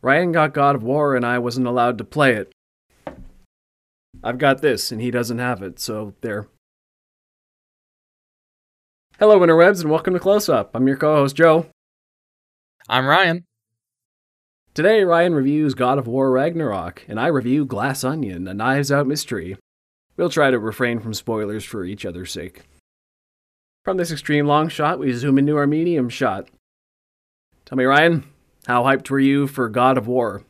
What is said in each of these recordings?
Ryan got God of War and I wasn't allowed to play it. I've got this and he doesn't have it, so there. Hello, Interwebs, and welcome to Close Up. I'm your co host, Joe. I'm Ryan. Today, Ryan reviews God of War Ragnarok, and I review Glass Onion, a Knives Out mystery. We'll try to refrain from spoilers for each other's sake. From this extreme long shot, we zoom into our medium shot. Tell me, Ryan, how hyped were you for God of War?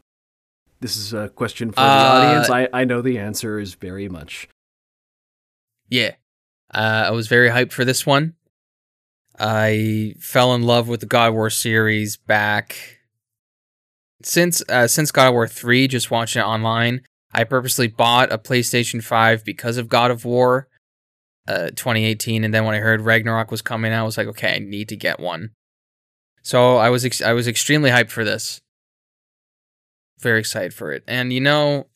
This is a question for the Uh, audience. I, I know the answer is very much. Yeah. Uh, I was very hyped for this one. I fell in love with the God of War series back since uh, since God of War 3, just watching it online. I purposely bought a PlayStation 5 because of God of War uh, 2018 and then when I heard Ragnarok was coming out, I was like, okay, I need to get one. So I was ex- I was extremely hyped for this. Very excited for it. And you know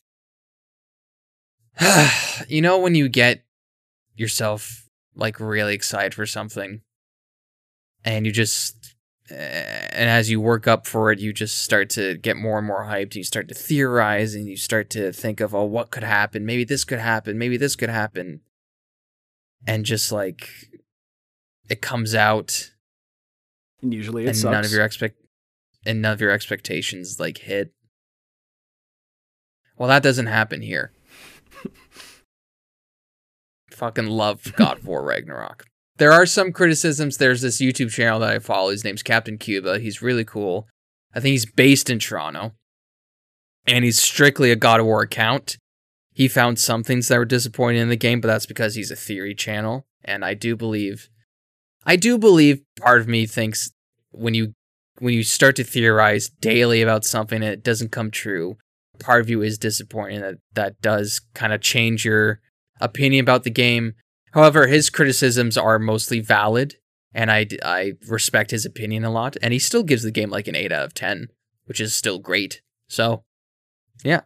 you know when you get yourself like really excited for something and you just eh, and as you work up for it you just start to get more and more hyped you start to theorize and you start to think of oh what could happen maybe this could happen maybe this could happen and just like it comes out And usually it and sucks. none of your expect and none of your expectations like hit. Well that doesn't happen here. Fucking love god of war ragnarok. There are some criticisms. There's this youtube channel that i follow. His name's captain cuba. He's really cool. I think he's based in toronto. And he's strictly a god of war account. He found some things that were disappointing in the game but that's because he's a theory channel. And i do believe i do believe part of me thinks when you when you start to theorize daily about something and it doesn't come true, part of you is disappointed that that does kind of change your opinion about the game. However, his criticisms are mostly valid, and I, I respect his opinion a lot, and he still gives the game like an 8 out of 10, which is still great. So, yeah.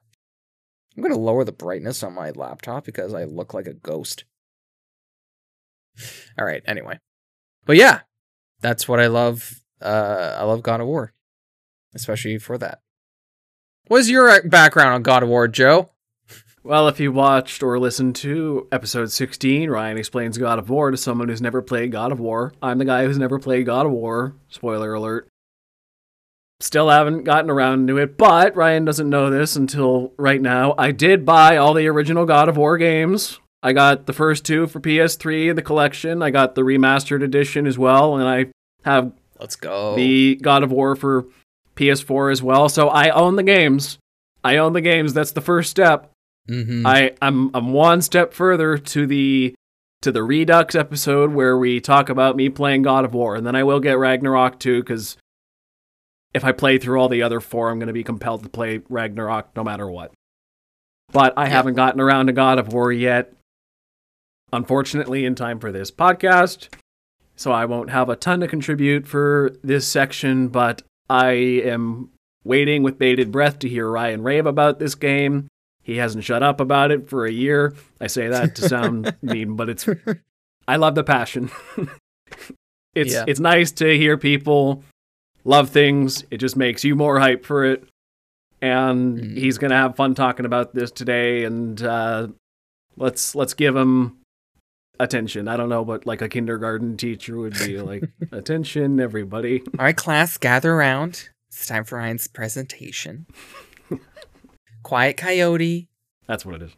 I'm going to lower the brightness on my laptop because I look like a ghost. All right, anyway. But yeah, that's what I love uh, I love God of War, especially for that. What's your background on God of War, Joe? Well, if you watched or listened to episode 16, Ryan explains God of War to someone who's never played God of War. I'm the guy who's never played God of War. Spoiler alert. Still haven't gotten around to it, but Ryan doesn't know this until right now. I did buy all the original God of War games. I got the first two for PS3 in the collection. I got the remastered edition as well, and I have Let's go. the God of War for PS4 as well. So I own the games. I own the games. That's the first step. mm-hmm. I I'm I'm one step further to the to the Redux episode where we talk about me playing God of War, and then I will get Ragnarok too because if I play through all the other four, I'm going to be compelled to play Ragnarok no matter what. But I Yeah. haven't gotten around to God of War yet, unfortunately, in time for this podcast. So I won't have a ton to contribute for this section, but I am waiting with bated breath to hear Ryan rave about this game. He hasn't shut up about it for a year. I say that to sound mean, but it's I love the passion. it's Yeah. it's nice to hear people love things. It just makes you more hype for it. And Mhm. he's gonna have fun talking about this today. And uh, let's let's give him attention. I don't know, but like a kindergarten teacher would be like, "Attention, everybody!" All right, class, gather around. It's time for Ryan's presentation. Quiet Coyote. That's what it is.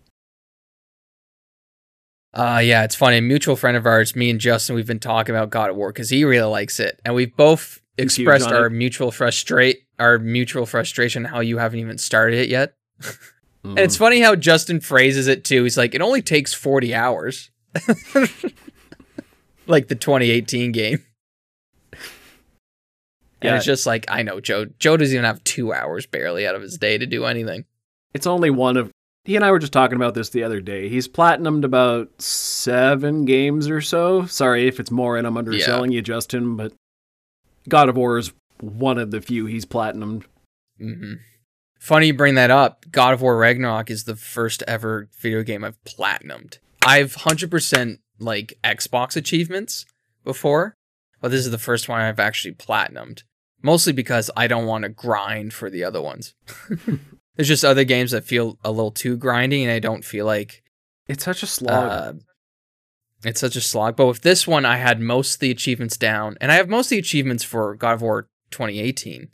Uh, yeah, it's funny. A mutual friend of ours, me and Justin, we've been talking about God of War because he really likes it, and we've both expressed our mutual frustrate our mutual frustration how you haven't even started it yet. Mm. And it's funny how Justin phrases it too. He's like, it only takes 40 hours. like the 2018 game. And Yeah. it's just like, I know, Joe. Joe doesn't even have two hours barely out of his day to do anything. it's only one of he and I were just talking about this the other day. He's platinumed about seven games or so. Sorry if it's more and I'm underselling you, Justin, but God of War is one of the few he's platinumed. hmm Funny you bring that up. God of War Ragnarok is the first ever video game I've platinumed. I've 100% like Xbox achievements before, but this is the first one I've actually platinumed. Mostly because I don't want to grind for the other ones. There's just other games that feel a little too grindy, and I don't feel like It's such a slog. uh, it's such a slog. But with this one, I had most of the achievements down, and I have most of the achievements for God of War 2018.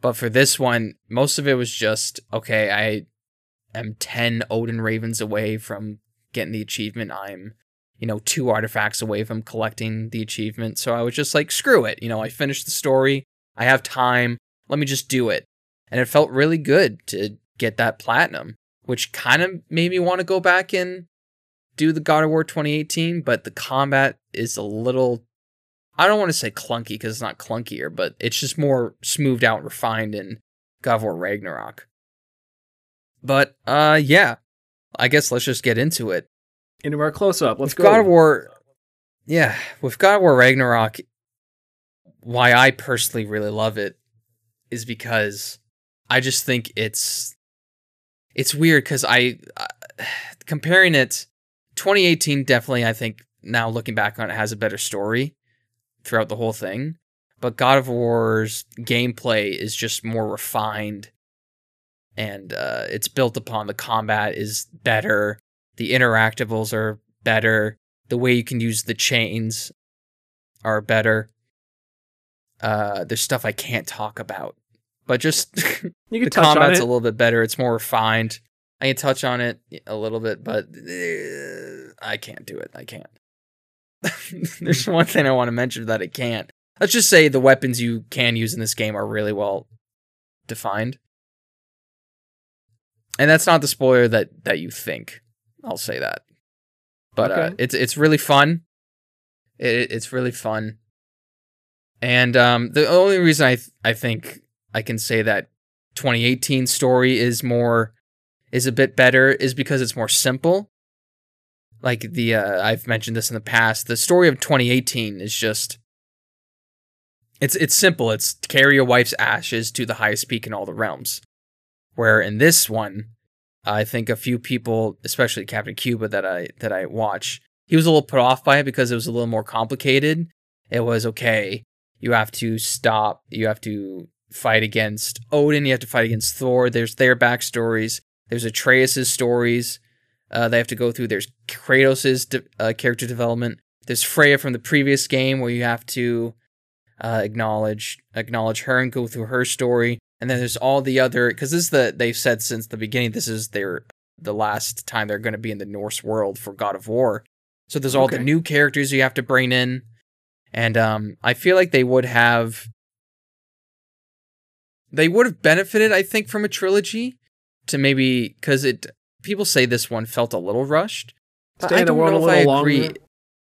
But for this one, most of it was just okay. I am ten Odin Ravens away from getting the achievement. I'm, you know, two artifacts away from collecting the achievement. So I was just like, screw it. You know, I finished the story. I have time. Let me just do it. And it felt really good to get that platinum, which kind of made me want to go back and do the God of War 2018, but the combat is a little I don't want to say clunky because it's not clunkier, but it's just more smoothed out and refined in God of War Ragnarok. But uh yeah. I guess let's just get into it. Into our close up. Let's with go. God of War Yeah, with God of War Ragnarok why I personally really love it is because I just think it's it's weird cuz I uh, comparing it 2018 definitely I think now looking back on it has a better story throughout the whole thing. But God of War's gameplay is just more refined and uh, it's built upon the combat is better. The interactables are better. The way you can use the chains are better. Uh, there's stuff I can't talk about, but just you the can touch on combat's a little bit better. It's more refined. I can touch on it a little bit, but uh, I can't do it. I can't. There's one thing I want to mention that I can't. Let's just say the weapons you can use in this game are really well defined. And that's not the spoiler that that you think. I'll say that. But uh, it's it's really fun. It, it's really fun. And um, the only reason I th- I think I can say that 2018 story is more is a bit better is because it's more simple. Like the uh, I've mentioned this in the past. The story of 2018 is just it's it's simple. It's carry your wife's ashes to the highest peak in all the realms. Where in this one, I think a few people, especially Captain Cuba that I that I watch, he was a little put off by it because it was a little more complicated. It was okay. You have to stop. You have to fight against Odin. You have to fight against Thor. There's their backstories. There's Atreus's stories uh, they have to go through. There's Kratos' de- uh, character development. There's Freya from the previous game where you have to uh, acknowledge acknowledge her and go through her story. And then there's all the other because this is the they've said since the beginning this is their the last time they're going to be in the Norse world for God of War. So there's all the new characters you have to bring in, and um, I feel like they would have they would have benefited, I think, from a trilogy to maybe because it people say this one felt a little rushed. Stay in the world a little longer.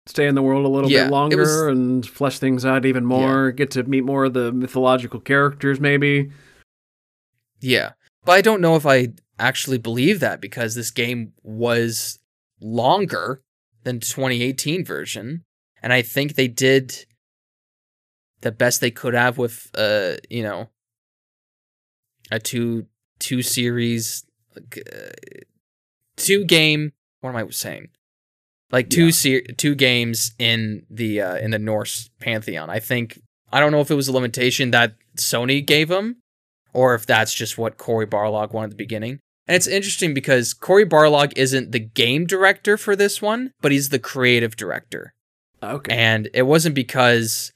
Stay in the world a little Yeah, bit longer was- and flesh things out even more. Get to meet more of the mythological characters, maybe. Yeah. But I don't know if I actually believe that because this game was longer than 2018 version and I think they did the best they could have with uh you know a two two series like, uh, two game what am I saying like two Yeah. ser- two games in the uh in the Norse pantheon I think I don't know if it was a limitation that Sony gave them or if that's just what Cory Barlog wanted at the beginning. And it's interesting because Cory Barlog isn't the game director for this one, but he's the creative director. Okay. And it wasn't because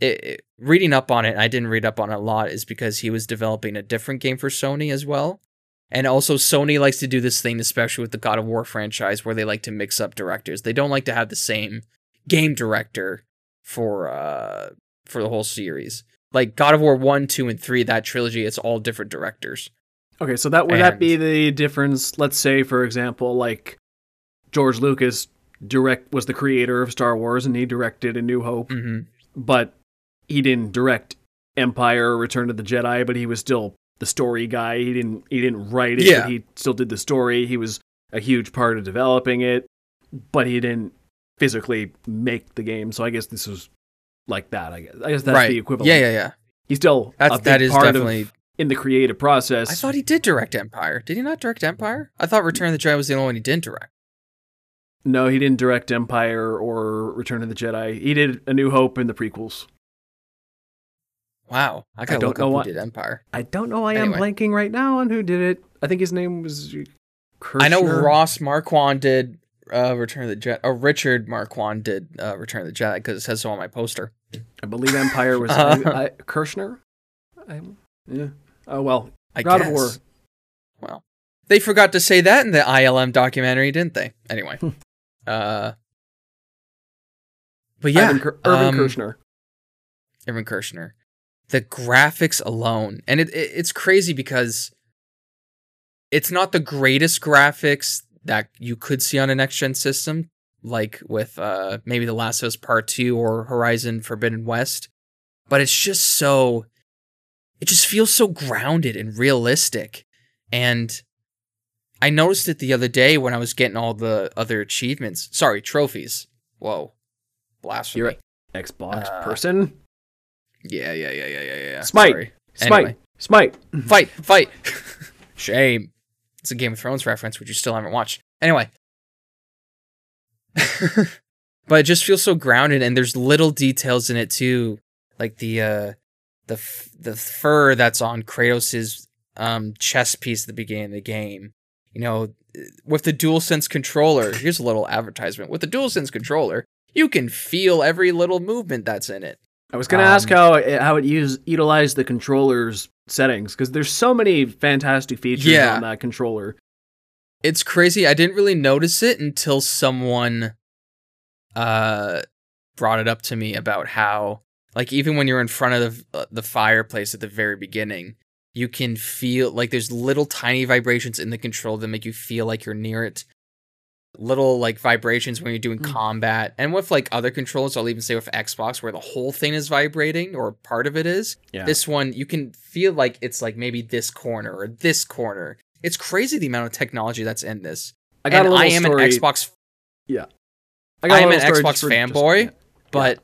it, it- reading up on it, I didn't read up on it a lot, is because he was developing a different game for Sony as well. And also, Sony likes to do this thing, especially with the God of War franchise, where they like to mix up directors. They don't like to have the same game director for uh for the whole series. Like God of War one, two, and three, that trilogy, it's all different directors. Okay, so that would that be the difference? Let's say, for example, like George Lucas direct was the creator of Star Wars and he directed A New Hope, hmm but he didn't direct Empire Return of the Jedi, but he was still the story guy. He didn't he didn't write it, Yeah. but he still did the story. He was a huge part of developing it, but he didn't physically make the game. So I guess this was like that. I guess I guess that's right. the equivalent. Yeah, yeah, yeah. He's still That's that is part definitely. of in the creative process. I thought he did direct Empire. Did he not direct Empire? I thought Return of the Jedi was the only one he didn't direct. No, he didn't direct Empire or Return of the Jedi. He did A New Hope and the prequels. Wow, I gotta don't look know who did Empire. I don't know. I Anyway. am blanking right now on who did it. I think his name was. Kershner. I know Ross Marquand did uh, Return of the Jedi. Oh, Richard Marquand did uh, Return of the Jedi because it says so on my poster. I believe Empire was Uh, I, I, Kershner. I, yeah. Oh well. I God guess. of War. Well, they forgot to say that in the ILM documentary, didn't they? Anyway, uh, but yeah, Ivan, Kir- Irvin um, Kershner. Irvin Kershner. The graphics alone, and it, it it's crazy because it's not the greatest graphics that you could see on a next gen system, like with uh maybe The Last of Us Part Two or Horizon Forbidden West, but it's just so it just feels so grounded and realistic. And I noticed it the other day when I was getting all the other achievements. Sorry, trophies. Whoa. Blasphemy. You're Xbox uh, person. Yeah, yeah, yeah, yeah, yeah, yeah. Smite. Sorry. Smite. Anyway. Smite. Fight, fight. Shame. It's a Game of Thrones reference, which you still haven't watched. Anyway. but it just feels so grounded, and there's little details in it too, like the uh, the f- the fur that's on Kratos's um chest piece at the beginning of the game. You know, with the DualSense controller. Here's a little advertisement. With the DualSense controller, you can feel every little movement that's in it. I was gonna Um, ask how it, how it use utilized the controller's settings because there's so many fantastic features Yeah. on that controller. It's crazy. I didn't really notice it until someone uh brought it up to me about how like even when you're in front of the, uh, the fireplace at the very beginning, you can feel like there's little tiny vibrations in the control that make you feel like you're near it. Little like vibrations when you're doing Mm. combat. And with like other controls, I'll even say with Xbox where the whole thing is vibrating or part of it is. Yeah. This one you can feel like it's like maybe this corner or this corner. It's crazy the amount of technology that's in this. I got and a little I am story. an Xbox, Yeah, I, got I am an Xbox just- fanboy, yeah. but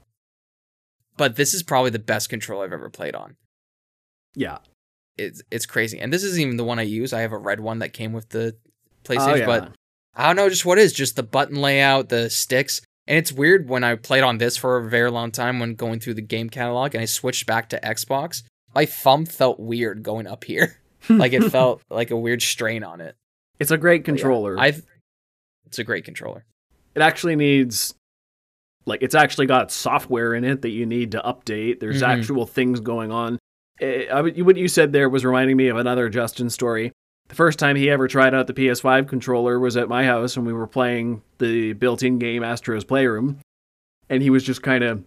but this is probably the best control I've ever played on. yeah. It's it's crazy, and this isn't even the one I use. I have a red one that came with the Oh, PlayStation, yeah. but I don't know just what it is. Just the button layout, the sticks, and it's weird when I played on this for a very long time when going through the game catalog, and I switched back to Xbox. My thumb felt weird going up here, like it felt like a weird strain on it. it's a great But yeah, controller. I, it's a great controller. it actually needs like it's actually got software in it that you need to update. There's Mhm. actual things going on. Eh, I what you said there was reminding me of another Justin story. The first time he ever tried out the PS5 controller was at my house when we were playing the built-in game Astro's Playroom, and he was just kind of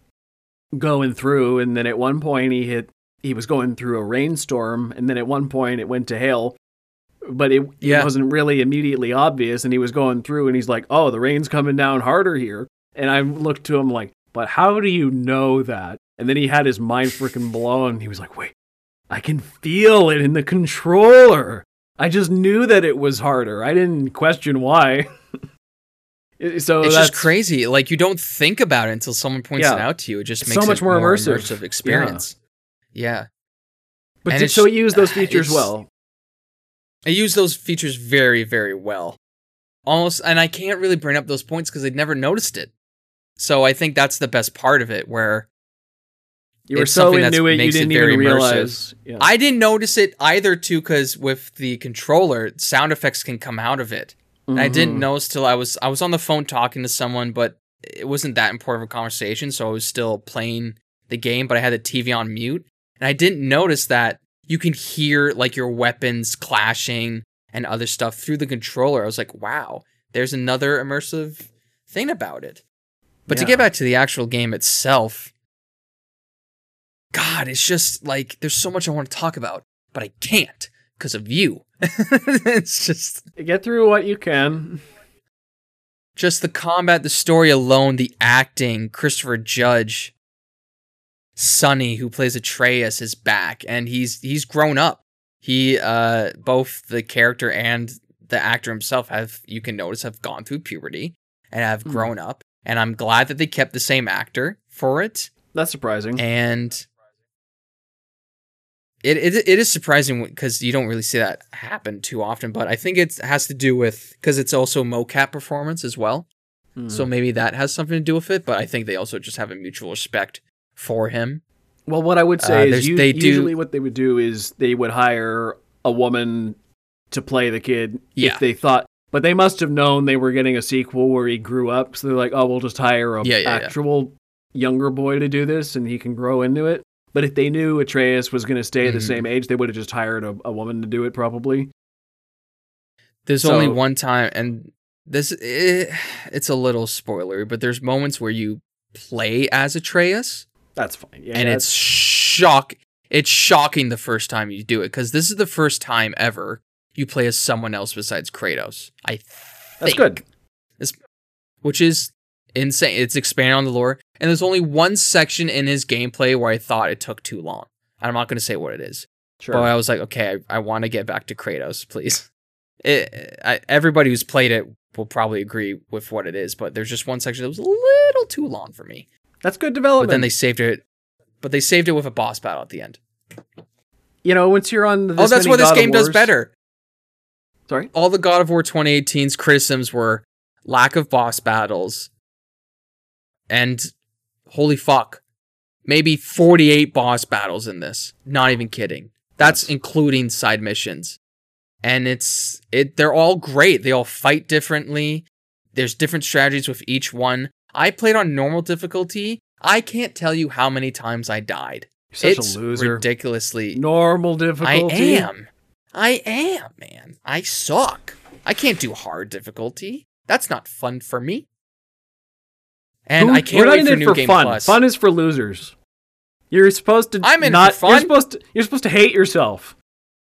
going through. And then at one point he hit he was going through a rainstorm, and then at one point it went to hail. But it, Yeah. it wasn't really immediately obvious, and he was going through, and he's like, "Oh, the rain's coming down harder here." And I looked to him like, "But how do you know that?" And then he had his mind freaking blown. He was like, "Wait, I can feel it in the controller. I just knew that it was harder. I didn't question why." So it's that's just crazy. Like you don't think about it until someone points Yeah. it out to you. It just makes so much it more more immersive. immersive experience. Yeah. But did, so it used those ah, features well. I use those features very, very well. Almost, and I can't really bring up those points because I'd never noticed it. So I think that's the best part of it, where You were so into it, you didn't very even realize. Yeah. I didn't notice it either, too, because with the controller, sound effects can come out of it. And I didn't Mhm. notice till I was I was on the phone talking to someone, but it wasn't that important of a conversation, so I was still playing the game, but I had the TV on mute, and I didn't notice that you can hear like your weapons clashing and other stuff through the controller. I was like, wow, there's another immersive thing about it. But to get back to the actual game itself, God, it's just like there's so much I want to talk about, but I can't because of you. it's just Get through what you can. just the combat, the story alone, the acting, Christopher Judge, Sunny, who plays Atreus, is back, and he's he's grown up. He uh both the character and the actor himself have you can notice have gone through puberty and have Mhm. grown up. And I'm glad that they kept the same actor for it. That's surprising. And it it, it is surprising because you don't really see that happen too often. But I think it has to do with because it's also mocap performance as well. Hmm. So maybe that has something to do with it, but I think they also just have a mutual respect for him. Well, what I would Uh, say is there's- u- they do- usually what they would do is they would hire a woman to play the kid Yeah. if they thought, but they must have known they were getting a sequel where he grew up, so they're like, oh, we'll just hire a Yeah, yeah, actual younger boy to do this and he can grow into it. But if they knew Atreus was going to stay the Mhm. same age, they would have just hired a, a woman to do it probably. There's So- only one time, and this eh, it's a little spoilery, but there's moments where you play as Atreus, That's fine. Yeah, and that's- it's shock. It's shocking the first time you do it because this is the first time ever you play as someone else besides Kratos. I that's think, good. which is insane. It's expanding on the lore, and there's only one section in his gameplay where I thought it took too long. I'm not going to say what it is. Sure. But I was like, okay, I, I want to get back to Kratos, please. It, I, everybody who's played it will probably agree with what it is, but there's just one section that was a little too long for me. That's good development. But then they saved it. But they saved it with a boss battle at the end. you know, once you're on. The Oh, that's what this game does better. Sorry. All the God of War 2018's criticisms were lack of boss battles, and holy fuck, maybe 48 boss battles in this. Not even kidding. That's Yes. including side missions. And it's it they're all great. They all fight differently. There's different strategies with each one. I played on normal difficulty. I can't tell you how many times I died. You're such it's a loser. ridiculously Normal difficulty. I am. I am, man. I suck. I can't do hard difficulty. That's not fun for me. And Who- I can't we're not in for it New for Game fun. Plus. Fun is for losers. You're supposed to. I'm in not, for You're fun. supposed to. You're supposed to hate yourself.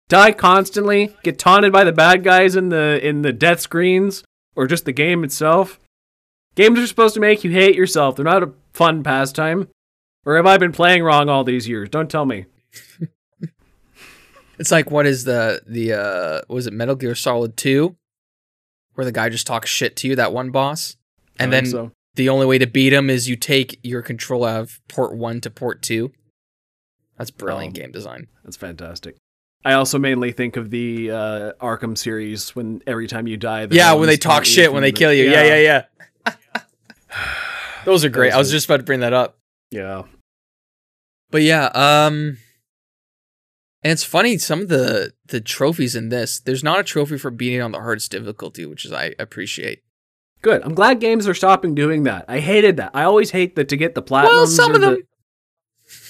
Die constantly. Get taunted by the bad guys in the in the death screens or just the game itself. Games are supposed to make you hate yourself. They're not a fun pastime. Or have I been playing wrong all these years? Don't tell me. It's like what is the the uh was it Metal Gear Solid 2 where the guy just talks shit to you that one boss and then so. the only way to beat him is you take your control out of port 1 to port 2. That's brilliant Oh. game design. That's fantastic. I also mainly think of the uh, Arkham series when every time you die, the yeah, when they talk shit when they the- kill you. Yeah, yeah, yeah. Those are great. I was are- just about to bring that up. yeah. But yeah, um and it's funny some of the the trophies in this, there's not a trophy for beating on the hardest difficulty, which is I appreciate. Good. I'm glad games are stopping doing that. I hated that. I always hate that to get the platinum. well, some of them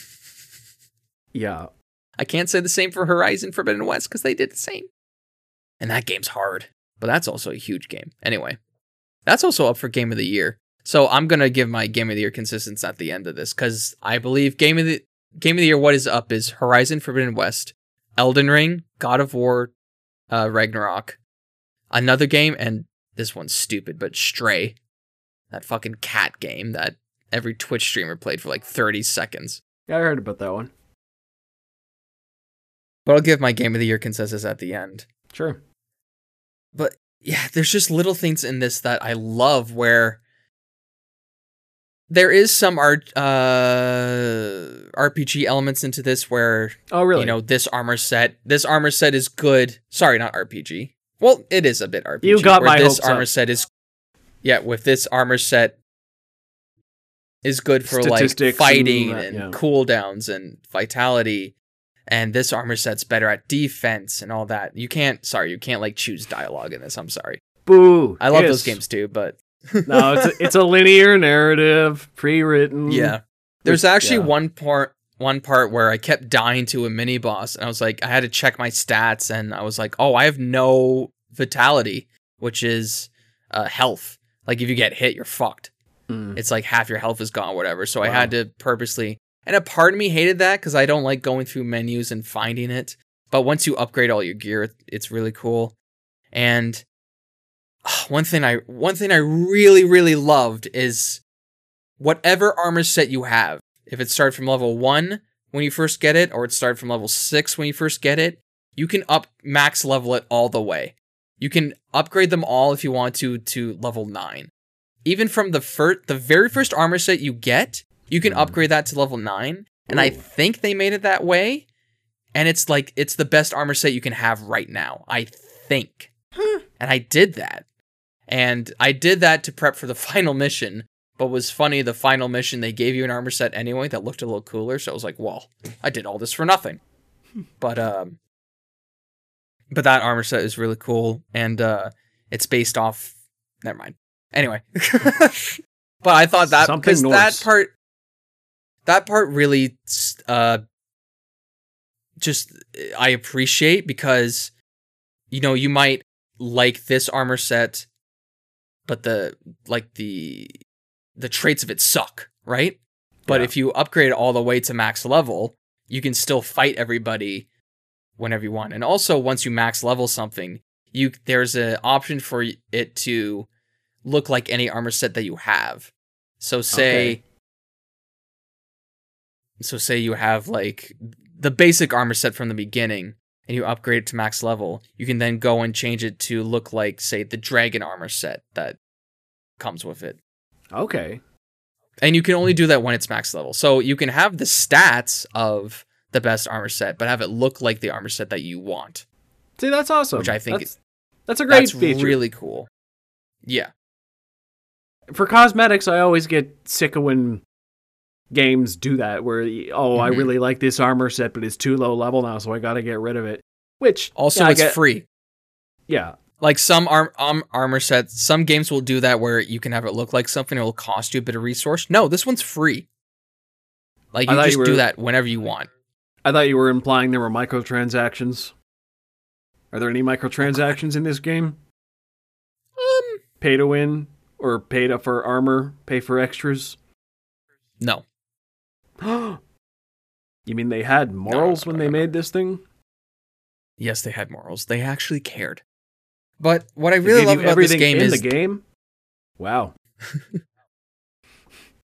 yeah. I can't say the same for Horizon Forbidden West cuz they did the same. And that game's hard, but that's also a huge game. Anyway, that's also up for game of the year. So I'm going to give my game of the year consistency at the end of this cuz I believe game of the game of the year what is up is Horizon Forbidden West, Elden Ring, God of War, uh, Ragnarok, another game, and this one's stupid, but Stray, that fucking cat game that every Twitch streamer played for like 30 seconds. Yeah, I heard about that one. But I'll give my game of the year consensus at the end. Sure. But yeah, there's just little things in this that I love where there is some art uh RPG elements into this where Oh, really? you know this armor set this armor set is good. Sorry, not RPG. Well, it is a bit RPG. You got my this armor up. set is yeah, with this armor set is good for like fighting and and, that, yeah. cooldowns and vitality. And this armor set's better at defense and all that. You can't sorry, you can't like choose dialogue in this. I'm sorry. Boo. I love Yes. those games too, but no, it's a, it's a linear narrative, pre-written. yeah. There's actually yeah. one part one part where I kept dying to a mini boss and I was like I had to check my stats and I was like, "Oh, I have no vitality, which is uh health. Like if you get hit, you're fucked. Mm. It's like half your health is gone whatever." So I had to purposely and a part of me hated that cuz I don't like going through menus and finding it. But once you upgrade all your gear, it's really cool. And Ah, one thing I one thing I really really loved is whatever armor set you have. If it started from level 1 when you first get it or it started from level 6 when you first get it, you can up max level it all the way. You can upgrade them all if you want to to level 9. Even from the first the very first armor set you get, you can upgrade that to level 9 and I think they made it that way and it's like it's the best armor set you can have right now. I think. Huh. And I did that. And I did that to prep for the final mission, but was funny. The final mission they gave you an armor set anyway that looked a little cooler. So I was like, well, I did all this for nothing. But um, but that armor set is really cool, and uh, it's based off. Never mind. Anyway, but I thought that because that part, that part really, uh, just I appreciate because, you know, you might like this armor set, but the like the the traits of it suck, right? But Yeah. if you upgrade it all the way to max level, you can still fight everybody whenever you want. And also, once you max level something, you there's an option for it to look like any armor set that you have. So say, Okay. so say you have like the basic armor set from the beginning, and you upgrade it to max level. You can then go and change it to look like, say, the dragon armor set that comes with it. Okay. And you can only do that when it's max level. So you can have the stats of the best armor set, but have it look like the armor set that you want. See, that's awesome. Which I think that's, that's a great That's feature. really cool. Yeah. For cosmetics, I always get sick of when games do that, where oh, I Mhm. really like this armor set, but it's too low level now, so I got to get rid of it. Which Also, yeah, it's get- free. Yeah, Like some arm, um, armor sets, some games will do that where you can have it look like something. It will cost you a bit of resource. No, this one's free. Like I you just you do that whenever you want. I thought you were implying there were microtransactions. Are there any microtransactions in this game? Um, Pay to win or pay to for armor, pay for extras? no. you mean they had morals no, when no, they made this thing? Yes, they had morals. They actually cared. But what I really love about this game in is the game. Wow.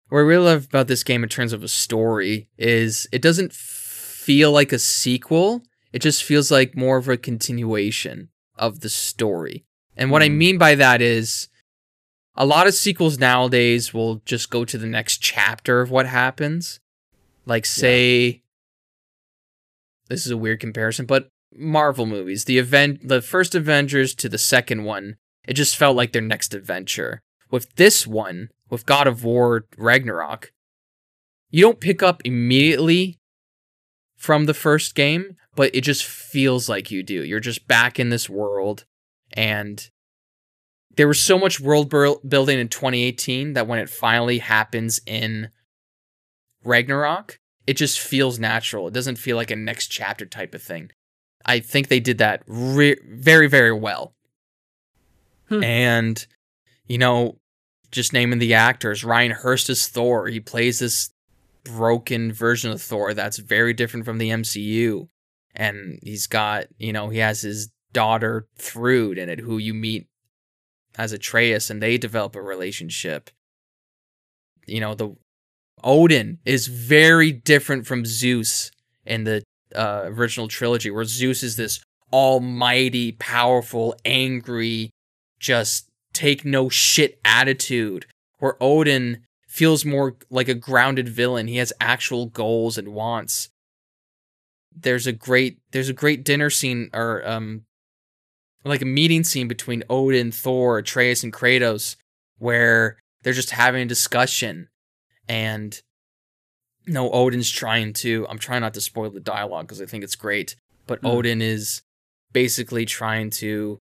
what I really love about this game in terms of a story is it doesn't feel like a sequel. It just feels like more of a continuation of the story. And what I Hmm. mean by that is a lot of sequels nowadays will just go to the next chapter of what happens. Like say this is a weird comparison, but Marvel movies, the event the first Avengers to the second one, it just felt like their next adventure. With this one, with God of War Ragnarok, you don't pick up immediately from the first game, but it just feels like you do. You're just back in this world and there was so much world building in 2018 that when it finally happens in Ragnarok, it just feels natural. It doesn't feel like a next chapter type of thing. I think they did that re- very, very well. Hmm. And, you know, just naming the actors, Ryan Hurst is Thor. He plays this broken version of Thor that's very different from the MCU. And he's got, you know, he has his daughter Thrud in it, who you meet as Atreus, and they develop a relationship. You know, the Odin is very different from Zeus in the uh, original trilogy, where Zeus is this almighty, powerful, angry, just take no shit attitude. Where Odin feels more like a grounded villain. He has actual goals and wants. There's a great there's a great dinner scene or um like a meeting scene between Odin, Thor, Atreus, and Kratos where they're just having a discussion and no Odin's trying to I'm trying not to spoil the dialogue because I think it's great, but Hmm. Odin is basically trying to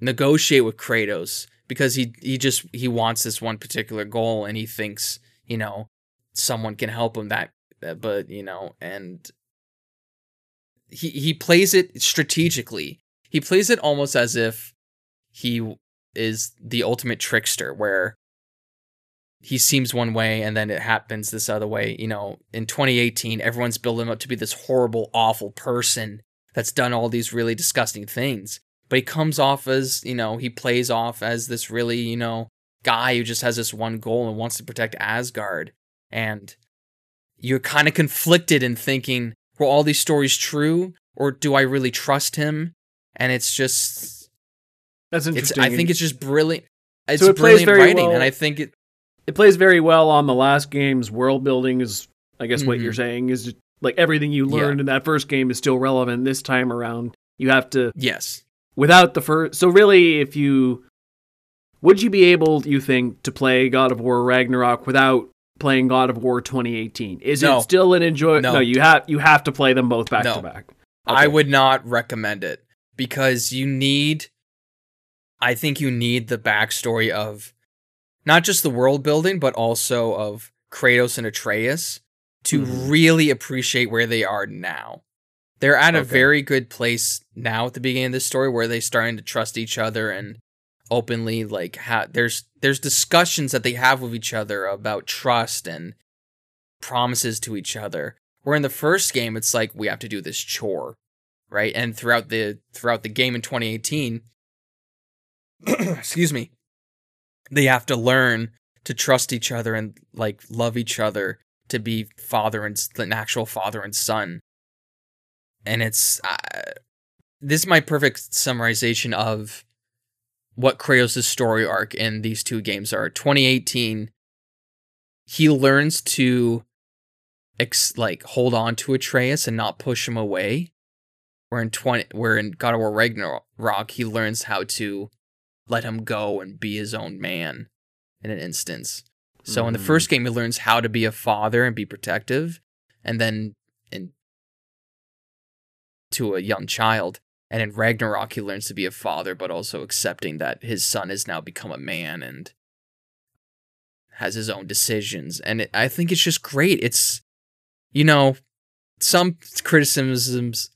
negotiate with Kratos because he he just he wants this one particular goal and he thinks, you know, someone can help him that but, you know, and he he plays it strategically. He plays it almost as if he is the ultimate trickster where he seems one way and then it happens this other way. You know, in 2018, everyone's building him up to be this horrible, awful person that's done all these really disgusting things. But he comes off as, you know, he plays off as this really, you know, guy who just has this one goal and wants to protect Asgard. And you're kind of conflicted in thinking, were all these stories true or do I really trust him? And it's just That's it's interesting. I think it's just brilliant. It's So it brilliant writing well- and I think it it plays very well on the last game's world building. Is I guess what Mhm. you're saying is like everything you Yeah. learned in that first game is still relevant this time around. You have to yes. without the first. So really, if you would you be able, you think, to play God of War Ragnarok without playing God of War 2018? Is No. it still an enjoy? No. No, you have you have to play them both back No. to back. I would not recommend it because you need, I think you need the backstory of not just the world building, but also of Kratos and Atreus to Mhm. really appreciate where they are now. They're at a very good place now at the beginning of this story where they're starting to trust each other and openly like ha- there's there's discussions that they have with each other about trust and promises to each other where in the first game it's like we have to do this chore right and throughout the throughout the game in 2018 excuse me they have to learn to trust each other and like love each other to be father and an actual father and son and it's uh, this is my perfect summarization of what Kratos' story arc in these two games are 2018 he learns to ex- like hold on to Atreus and not push him away. Where in twenty, where in God of War Ragnarok, he learns how to let him go and be his own man in an instance. So in the Mhm. first game, he learns how to be a father and be protective, and then in to a young child. And in Ragnarok, he learns to be a father, but also accepting that his son has now become a man and has his own decisions. And it, I think it's just great. It's, you know, some criticisms.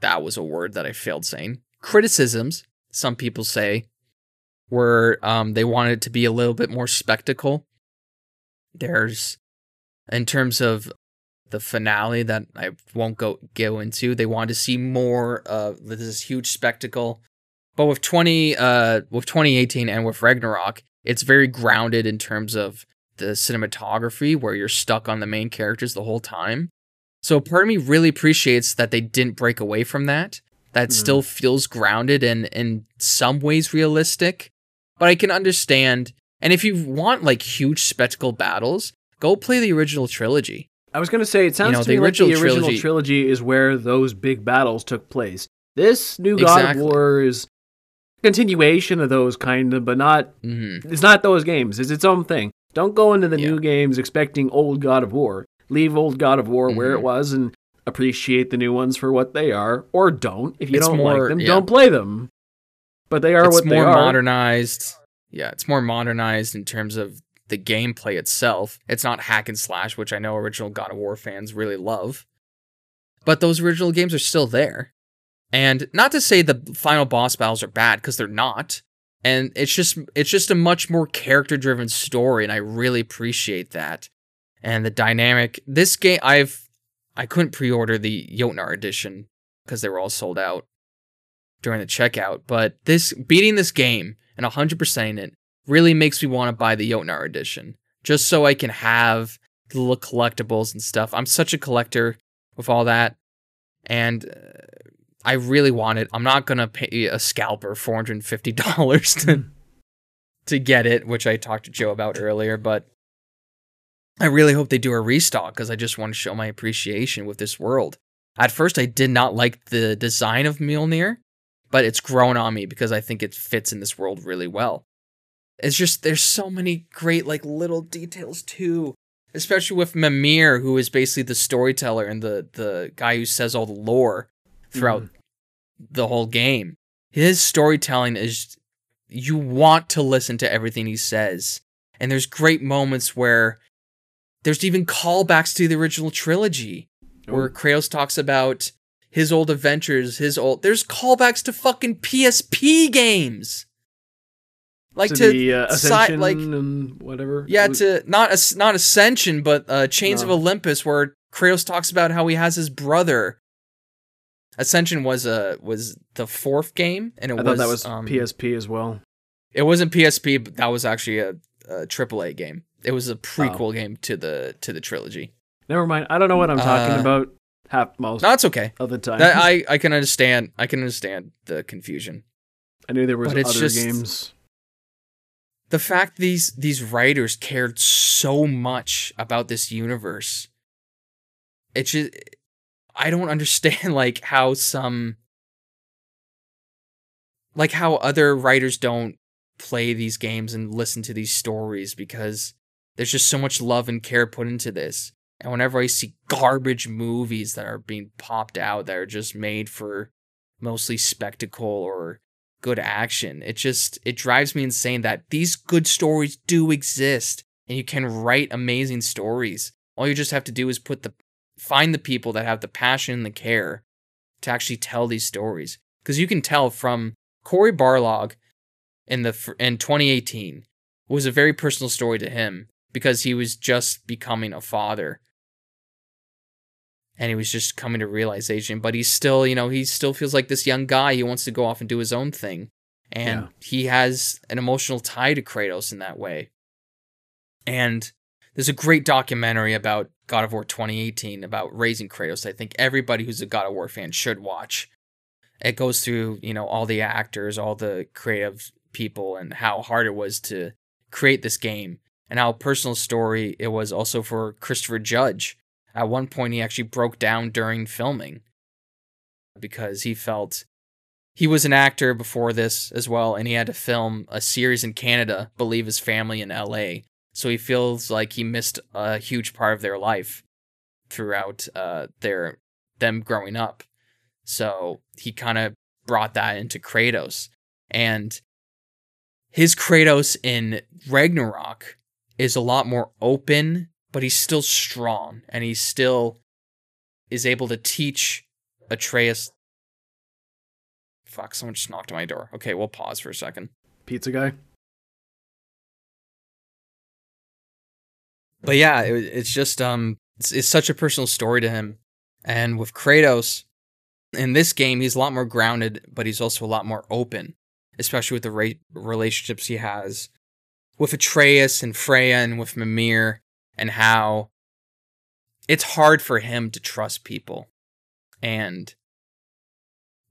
That was a word that I failed saying. Criticisms, some people say, were um, they wanted it to be a little bit more spectacle. There's, in terms of the finale that I won't go go into, they wanted to see more of this huge spectacle. But with twenty, uh, with 2018 and with Ragnarok, it's very grounded in terms of the cinematography, where you're stuck on the main characters the whole time. So part of me really appreciates that they didn't break away from that. That Mm. still feels grounded and in some ways realistic. But I can understand. And if you want like huge spectacle battles, go play the original trilogy. I was gonna say it sounds know, to the me like the original original trilogy- trilogy is where those big battles took place. This new God Exactly. of War is a continuation of those kind of, but not. hmm It's not those games. It's its own thing. Don't go into the Yeah. new games expecting old God of War. Leave old God of War where Mhm. it was and appreciate the new ones for what they are, or don't. If you It's don't more- like them, yeah. don't play them. But they are It's what more they are. modernized. Yeah, it's more modernized in terms of the gameplay itself. It's not hack and slash, which I know original God of War fans really love. But those original games are still there. And not to say the final boss battles are bad because they're not. And it's just it's just a much more character driven story and I really appreciate that. And the dynamic this game I've I couldn't pre-order the Jotnar edition because they were all sold out during the checkout, but this beating this game and 100%ing it really makes me want to buy the Jotnar edition just so I can have the little collectibles and stuff. I'm such a collector with all that and uh, I really want it. I'm not going to pay a scalper $450 to to get it, which I talked to Joe about earlier, but I really hope they do a restock because I just want to show my appreciation with this world. At first, I did not like the design of Mjolnir, but it's grown on me because I think it fits in this world really well. It's just there's so many great like little details too, especially with Mimir, who is basically the storyteller and the the guy who says all the lore throughout Mhm. the whole game. His storytelling is you want to listen to everything he says. And there's great moments where there's even callbacks to the original trilogy where Kratos talks about his old adventures, his old there's callbacks to fucking PSP games. Like to, to, the uh, like and whatever. yeah, to not As- not Ascension, but uh, Chains No. of Olympus, where Kratos talks about how he has his brother. Ascension was a was the fourth game, and it I was thought that was um, PSP as well. It wasn't PSP, but that was actually a, a AAA game. It was a Oh. prequel game to the to the trilogy. Never mind. I don't know what I'm talking Uh, about half most No, okay. of the time. That, I I can understand. I can understand the confusion. I knew there was but it's other just- games. The fact these these writers cared so much about this universe. It's just I don't understand like how some like how other writers don't play these games and listen to these stories because there's just so much love and care put into this. And whenever I see garbage movies that are being popped out that are just made for mostly spectacle or good action, it just it drives me insane that these good stories do exist and you can write amazing stories. All you just have to do is put the find the people that have the passion and the care to actually tell these stories. Because you can tell from Cory Barlog in the in 2018 was a very personal story to him because he was just becoming a father. And he was just coming to realization but he's still you know he still feels like this young guy he wants to go off and do his own thing. And yeah. he has an emotional tie to Kratos in that way. And there's a great documentary about God of War 2018 about raising Kratos. I think everybody who's a God of War fan should watch. It goes through you know all the actors all the creative people and how hard it was to create this game and how personal story it was also for Christopher Judge. At one point, he actually broke down during filming because he felt he was an actor before this as well, and he had to film a series in Canada, believe his family in LA. So he feels like he missed a huge part of their life throughout uh, their them growing up. So he kind of brought that into Kratos, and his Kratos in Ragnarok is a lot more open, but he's still strong and he still is able to teach Atreus. Fuck, someone just knocked on my door. Okay, we'll pause for a second. Pizza guy? But yeah, it, it's just um it's, it's such a personal story to him. And with Kratos in this game, he's a lot more grounded, but he's also a lot more open, especially with the ra- relationships he has with Atreus and Freya and with Mimir and how it's hard for him to trust people. And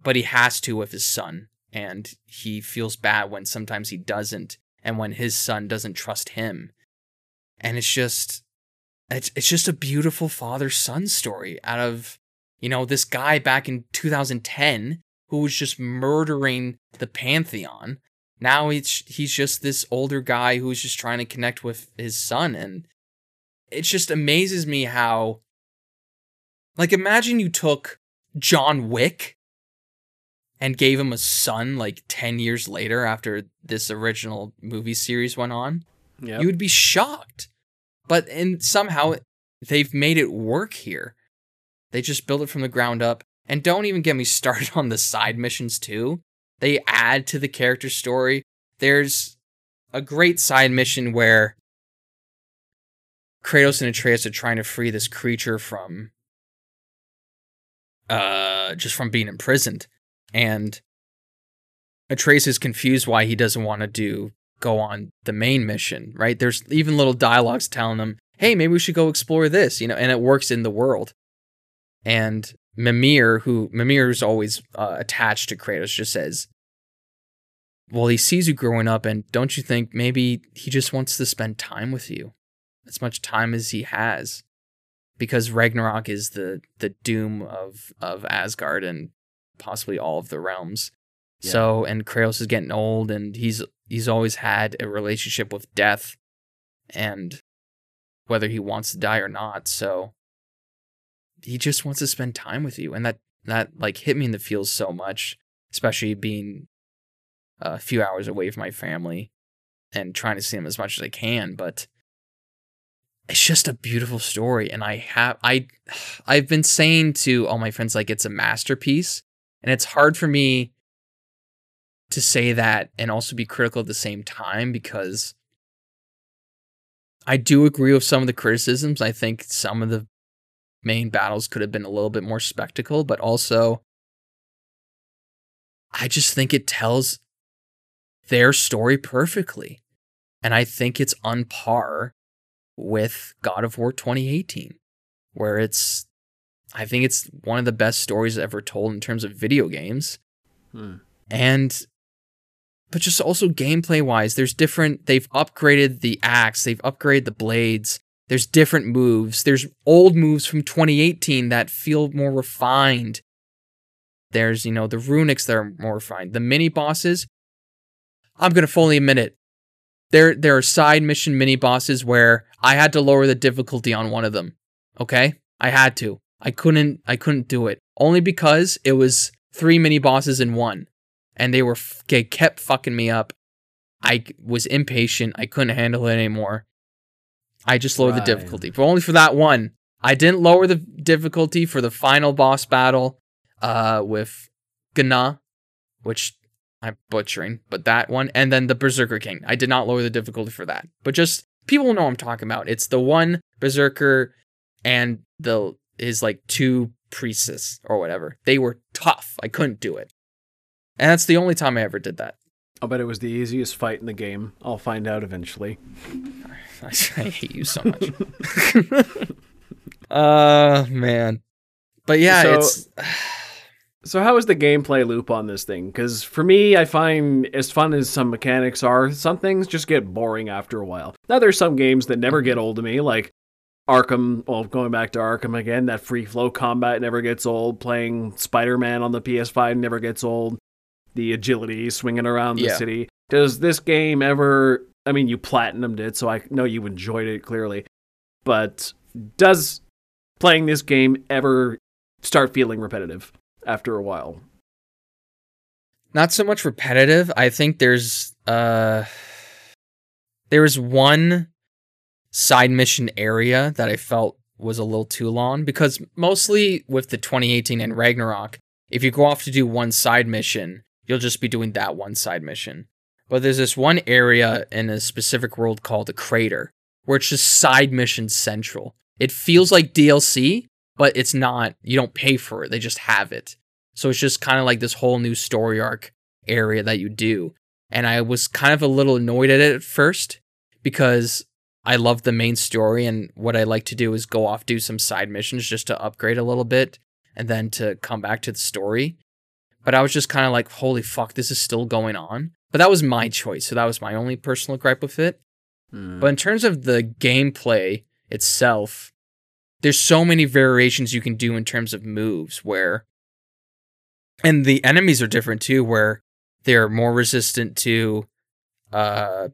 but he has to with his son and he feels bad when sometimes he doesn't and when his son doesn't trust him. And it's just it's it's just a beautiful father son story out of you know this guy back in 2010 who was just murdering the pantheon now he's he's just this older guy who's just trying to connect with his son and it just amazes me how like imagine you took John Wick and gave him a son like 10 years later after this original movie series went on. Yep. You would be shocked. But and somehow they've made it work here. They just built it from the ground up. And don't even get me started on the side missions too. They add to the character story. There's a great side mission where Kratos and Atreus are trying to free this creature from uh just from being imprisoned. And Atreus is confused why he doesn't want to do go on the main mission, right? There's even little dialogues telling him, "Hey, maybe we should go explore this," you know, and it works in the world. And Mimir, who Mimir is always uh, attached to Kratos, just says, "Well, he sees you growing up, and don't you think maybe he just wants to spend time with you, as much time as he has, because Ragnarok is the the doom of of Asgard and possibly all of the realms. Yeah. So, and Kratos is getting old, and he's he's always had a relationship with death, and whether he wants to die or not. So." He just wants to spend time with you and that that like hit me in the feels so much especially being a few hours away from my family and trying to see them as much as I can but it's just a beautiful story and I have I I've been saying to all my friends like it's a masterpiece and it's hard for me to say that and also be critical at the same time because I do agree with some of the criticisms. I think some of the main battles could have been a little bit more spectacle, but also I just think it tells their story perfectly. And I think it's on par with God of War 2018, where it's, I think it's one of the best stories ever told in terms of video games. Hmm. And, but just also gameplay wise, there's different, they've upgraded the axe, they've upgraded the blades, there's different moves. There's old moves from 2018 that feel more refined. There's, you know, the runics that are more refined. The mini bosses, I'm gonna fully admit it. There there are side mission mini bosses where I had to lower the difficulty on one of them. Okay? I had to. I couldn't I couldn't do it. Only because it was three mini bosses in one. And they were they kept fucking me up. I was impatient. I couldn't handle it anymore. I just lowered Right. the difficulty, but only for that one. I didn't lower the difficulty for the final boss battle uh, with Gna, which I'm butchering, but that one, and then the Berserker King. I did not lower the difficulty for that, but just people know I'm talking about. It's the one Berserker and the his like two priests or whatever. They were tough. I couldn't do it, and that's the only time I ever did that. I'll bet it was the easiest fight in the game. I'll find out eventually. I, I hate you so much. uh man. But yeah, So- it's So how is the gameplay loop on this thing? Because for me, I find as fun as some mechanics are, some things just get boring after a while. Now there's some games that never get old to me, like Arkham. Well, going back to Arkham again, that free flow combat never gets old. Playing Spider-Man on the PS5 never gets old. The agility, swinging around the Yeah. city. Does this game ever? I mean, you platinumed it, so I know you enjoyed it clearly. But does playing this game ever start feeling repetitive after a while? not so much repetitive. I think there's uh one side mission area that I felt was a little too long because mostly with the 2018 and Ragnarok, if you go off to do one side mission, you'll just be doing that one side mission. But there's this one area in a specific world called the Crater where it's just side mission central. It feels like DLC, but it's not. You don't pay for it. They just have it. So it's just kind of like this whole new story arc area that you do. And I was kind of a little annoyed at it at first because I love the main story and what I like to do is go off do some side missions just to upgrade a little bit and then to come back to the story. But I was just kind of like, holy fuck, this is still going on. But that was my choice, so that was my only personal gripe with it. Hmm. But in terms of the gameplay itself, there's so many variations you can do in terms of moves where and the enemies are different too where they're more resistant to uh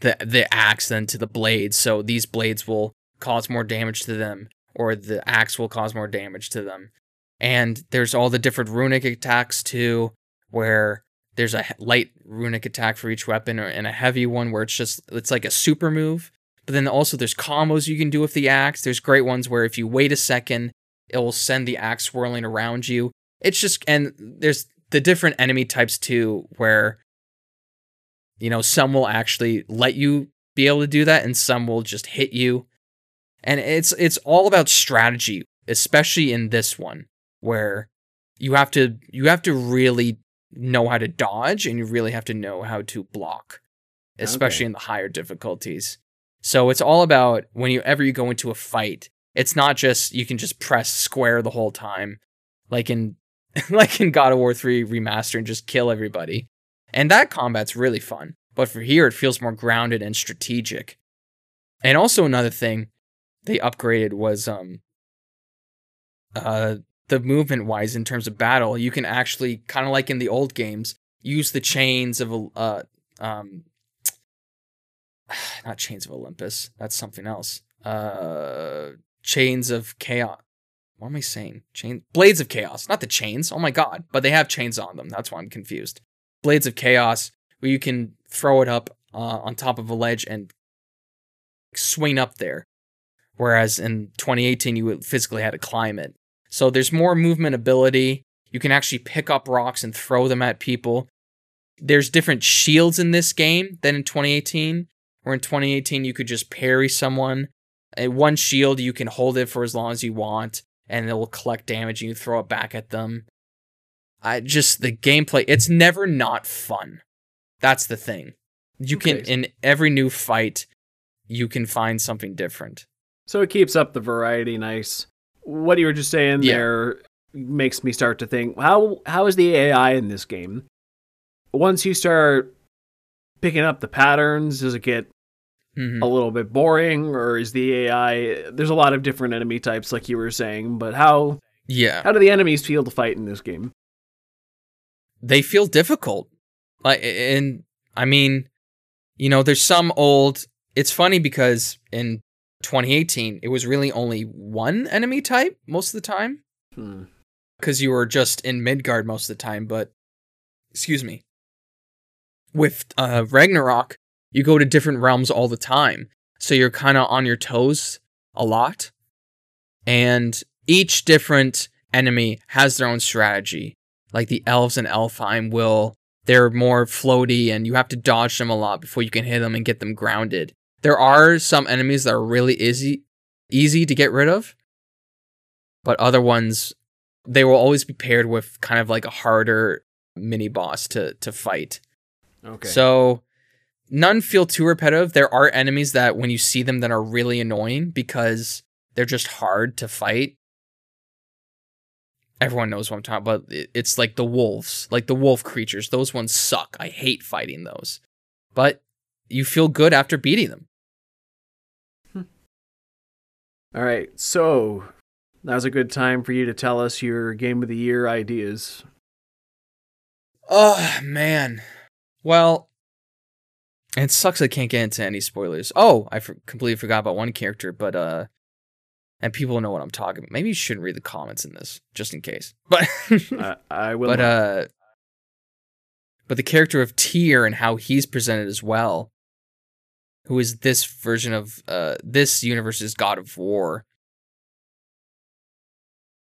the the axe than to the blades. So these blades will cause more damage to them or the axe will cause more damage to them. And there's all the different runic attacks too where there's a light runic attack for each weapon or, and a heavy one where it's just it's like a super move. But then also there's combos you can do with the axe. There's great ones where if you wait a second it will send the axe swirling around you. It's just and there's the different enemy types too where you know some will actually let you be able to do that and some will just hit you. And it's it's all about strategy especially in this one where you have to you have to really know how to dodge and you really have to know how to block especially Okay. in the higher difficulties. So it's all about whenever you go into a fight it's not just you can just press square the whole time like in like in God of War 3 remaster and just kill everybody. And that combat's really fun but for here it feels more grounded and strategic. And also another thing they upgraded was um uh the movement wise in terms of battle you can actually kind of like in the old games use the chains of uh um not chains of olympus that's something else. Uh chains of chaos what am i saying? Chain blades of chaos not the chains oh my god but they have chains on them that's why i'm confused. Blades of chaos where you can throw it up uh, on top of a ledge and swing up there whereas in 2018 you physically had to climb it so there's more movement ability. You can actually pick up rocks and throw them at people. There's different shields in this game than in 2018. Where in 2018 you could just parry someone. And one shield you can hold it for as long as you want, and it will collect damage and you throw it back at them. I just the gameplay. It's never not fun. That's the thing. You can in every new fight, you can find something different. So it keeps up the variety nice. What you were just saying Yeah. there makes me start to think how how is the AI in this game? Once you start picking up the patterns, does it get Mhm. a little bit boring or is the AI there's a lot of different enemy types like you were saying, but how Yeah. how do the enemies feel to fight in this game? they feel difficult. Like, and I mean, you know, there's some old. It's funny because in 2018, it was really only one enemy type most of the time Hmm. because you were just in Midgard most of the time. But excuse me, with uh, Ragnarok, you go to different realms all the time, so you're kind of on your toes a lot, and each different enemy has their own strategy. Like the elves and Elfheim will, they're more floaty, and you have to dodge them a lot before you can hit them and get them grounded. There are some enemies that are really easy, easy to get rid of, but other ones they will always be paired with kind of like a harder mini boss to to fight. Okay. So none feel too repetitive. There are enemies that when you see them that are really annoying because they're just hard to fight. Everyone knows what I'm talking about. It- It's like the wolves, like the wolf creatures. Those ones suck. I hate fighting those. But you feel good after beating them. All right. So now's a good time for you to tell us your game of the year ideas. Oh man. Well, it sucks I can't get into any spoilers. Oh, I for- completely forgot about one character, but uh, and people know what I'm talking about. Maybe you shouldn't read the comments in this, just in case. But I, I will. but not. uh, but the character of Tyr and how he's presented as well, who is this version of uh this universe's God of War.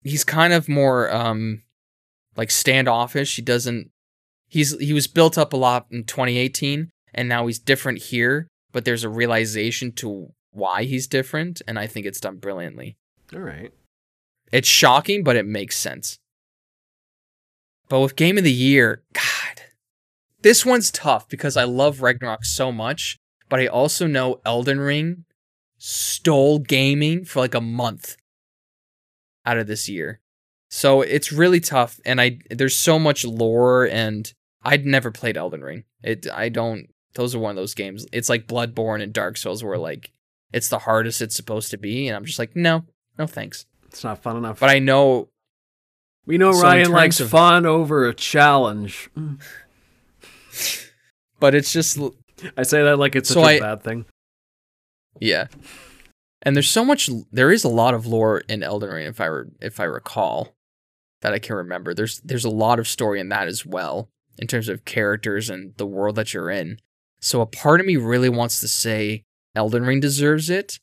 He's kind of more um like standoffish. He doesn't he's he was built up a lot in 2018 and now he's different here, but there's a realization to why he's different and I think it's done brilliantly. All right. It's shocking, but it makes sense. But with game of the year, God, this one's tough because I love Ragnarok so much, but I also know Elden Ring stole gaming for like a month out of this year. So it's really tough and I there's so much lore and I'd never played Elden Ring. It I don't those are one of those games. It's like Bloodborne and Dark Souls where like it's the hardest it's supposed to be and I'm just like, no, no thanks. It's not fun enough. But I know we know so Ryan likes of- fun over a challenge. but it's just I say that like it's such So a I- bad thing. yeah. And there's so much there is a lot of lore in Elden Ring if I re, if I recall that I can remember. There's there's a lot of story in that as well in terms of characters and the world that you're in. So a part of me really wants to say Elden Ring deserves it,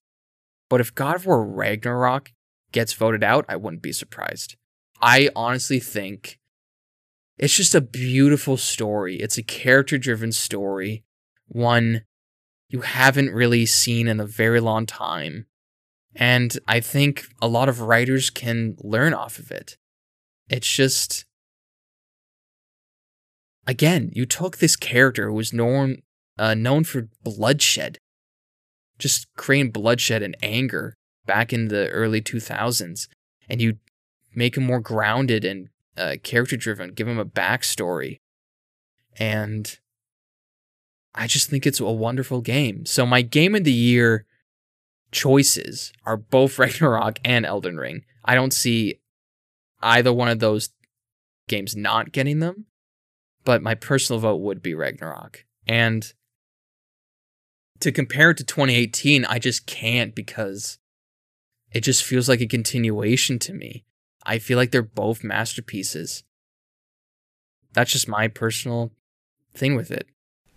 but if God of War Ragnarok gets voted out, I wouldn't be surprised. I honestly think it's just a beautiful story. It's a character driven story, one you haven't really seen in a very long time. And I think a lot of writers can learn off of it. It's just, again, you took this character who was known, uh, known for bloodshed, just creating bloodshed and anger back in the early 2000s, and you make him more grounded and uh, character driven, give him a backstory. And I just think it's a wonderful game. So my game of the year choices are both Ragnarok and Elden Ring. I don't see either one of those games not getting them, but my personal vote would be Ragnarok. And to compare it to 2018, I just can't because it just feels like a continuation to me. I feel like they're both masterpieces. That's just my personal thing with it.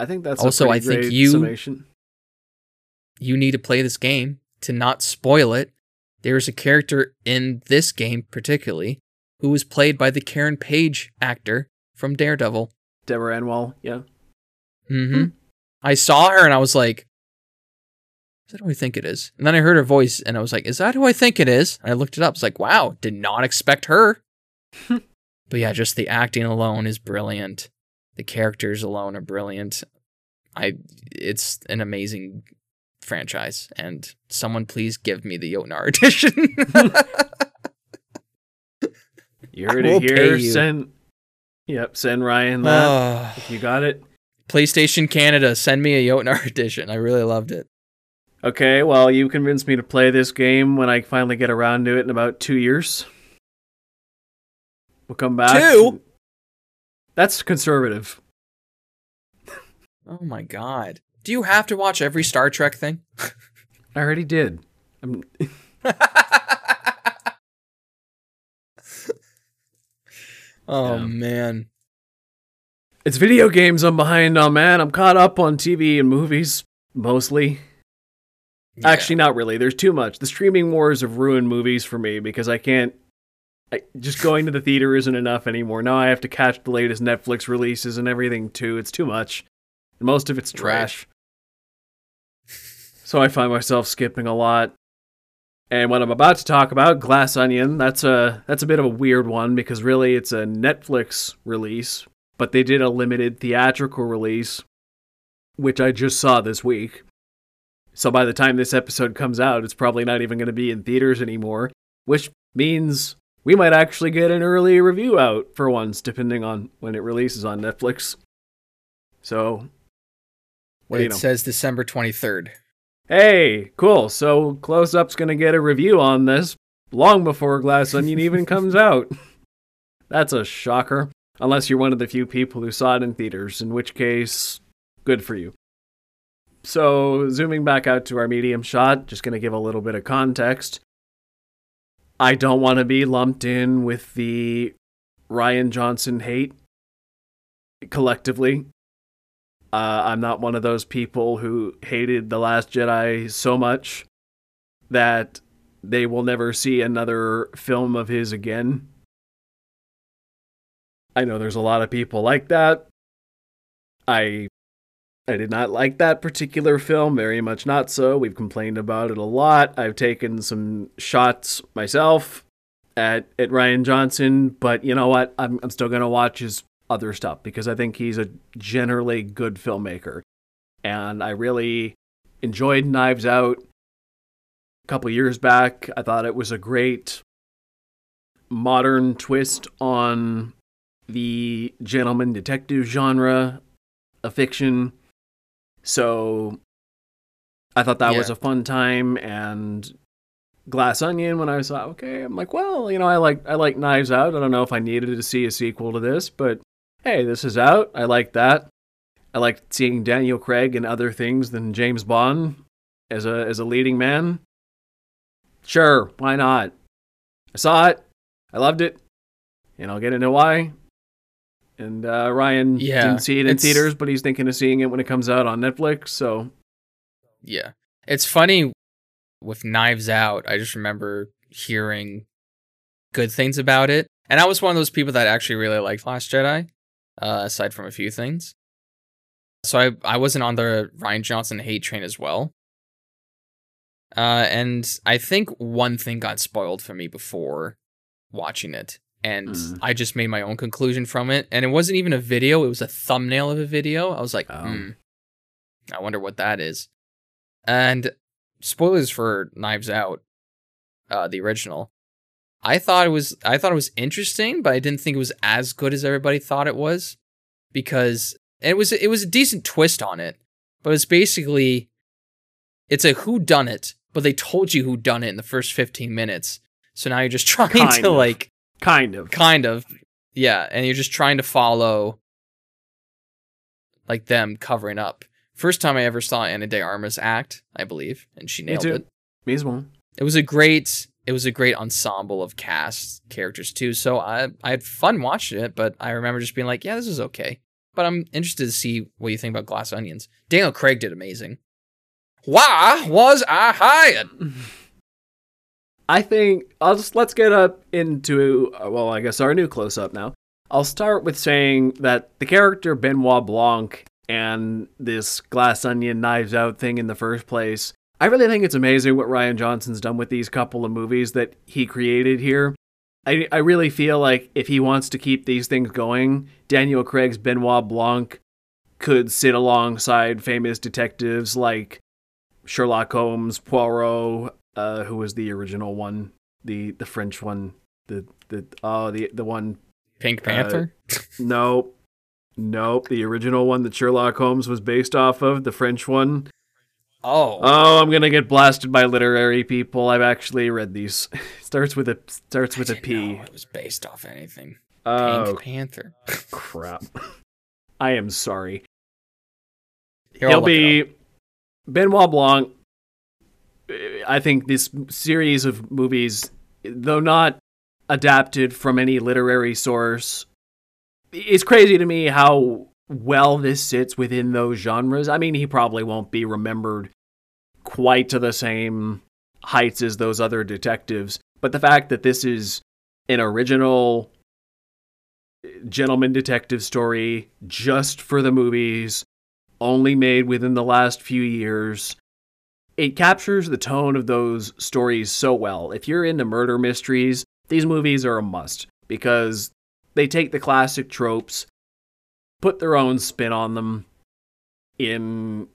I think that's Also, a I pretty think great you- summation. you need to play this game to not spoil it. There is a character in this game, particularly, who was played by the Karen Page actor from Daredevil. Deborah Ann Woll, yeah. mm-hmm. I saw her and I was like, "Is that who I think it is?" And then I heard her voice and I was like, "Is that who I think it is?" And I looked it up. It's like, "Wow, did not expect her." but yeah, just the acting alone is brilliant. The characters alone are brilliant. I, it's an amazing franchise, and someone please give me the Jötnar edition. You're We'll it here. you. Send Yep, send Ryan that. Ah. if you got it. PlayStation Canada, send me a Jötnar edition. I really loved it. Okay, well, you convinced me to play this game when I finally get around to it in about two years. We'll come back. Two? That's conservative. Oh my god. Do you have to watch every Star Trek thing? I already did. I'm, oh Yeah. man. it's video games I'm behind on, man. I'm caught up on TV and movies, mostly. Yeah. Actually, not really. There's too much. The streaming wars have ruined movies for me because I can't. I, just going to the theater isn't enough anymore. Now I have to catch the latest Netflix releases and everything too. It's too much. And most of it's Right. trash. so I find myself skipping a lot. And what I'm about to talk about, Glass Onion, that's a that's a bit of a weird one because really it's a Netflix release, but they did a limited theatrical release, which I just saw this week. So by the time this episode comes out, it's probably not even going to be in theaters anymore, which means we might actually get an early review out for once, depending on when it releases on Netflix. So, what do it you know? says December 23rd. Hey, cool. So Close Up's going to get a review on this long before Glass Onion even comes out. That's a shocker. Unless you're one of the few people who saw it in theaters, in which case, good for you. So, zooming back out to our medium shot, just going to give a little bit of context. I don't want to be lumped in with the Rian Johnson hate collectively. Uh, I'm not one of those people who hated The Last Jedi so much that they will never see another film of his again. I know there's a lot of people like that. I I did not like that particular film, very much not so. We've complained about it a lot. I've taken some shots myself at at Rian Johnson, but you know what? I'm I'm still going to watch his other stuff because I think he's a generally good filmmaker. And I really enjoyed Knives Out a couple years back. I thought it was a great modern twist on the gentleman detective genre of fiction. So I thought that was a fun time and Glass Onion when I saw okay, I'm like, well, you know, I like I like Knives Out. I don't know if I needed to see a sequel to this, but hey, this is out. I like that. I like seeing Daniel Craig in other things than James Bond as a as a leading man. Sure, why not? I saw it. I loved it. And I'll get into why. And uh, Ryan Yeah, didn't see it in theaters, but he's thinking of seeing it when it comes out on Netflix. So Yeah. It's funny with Knives Out, I just remember hearing good things about it. And I was one of those people that actually really liked Last Jedi, uh, aside from a few things. So I, I wasn't on the Rian Johnson hate train as well. Uh, and I think one thing got spoiled for me before watching it. And Mm. I just made my own conclusion from it. And it wasn't even a video, it was a thumbnail of a video. I was like, Oh. hmm, I wonder what that is. And spoilers for Knives Out, uh, the original. I thought it was I thought it was interesting, but I didn't think it was as good as everybody thought it was because it was it was a decent twist on it, but it's basically it's a who done it, but they told you who done it in the first 15 minutes. So now you're just trying Kind to of. like kind of. kind of yeah, and you're just trying to follow like them covering up. First time I ever saw Ana de Armas act, I believe, and she nailed it. Me as well. It was a great it was a great ensemble of cast characters too. So I I had fun watching it, but I remember just being like, yeah, this is okay. But I'm interested to see what you think about Glass Onions. Daniel Craig did amazing. Why was I hired? I think I'll just let's get up into uh, well, I guess our new close up now. I'll start with saying that the character Benoit Blanc and this glass onion knives out thing in the first place. I really think it's amazing what Rian Johnson's done with these couple of movies that he created here. I, I really feel like if he wants to keep these things going, Daniel Craig's Benoit Blanc could sit alongside famous detectives like Sherlock Holmes, Poirot, uh, who was the original one, the the French one, the the oh the the one. Pink Panther? Nope, nope. The original one that Sherlock Holmes was based off of, the French one. oh. Oh, I'm gonna get blasted by literary people. I've actually read these. starts with a starts with a P. it was based off anything. Oh Pink Panther. crap! I am sorry. Here, He'll be Benoit Blanc. I think this series of movies, though not adapted from any literary source, it's crazy to me how well this sits within those genres. I mean, he probably won't be remembered quite to the same heights as those other detectives, but the fact that this is an original gentleman detective story just for the movies, only made within the last few years. It captures the tone of those stories so well. If you're into murder mysteries, these movies are a must because they take the classic tropes, put their own spin on them in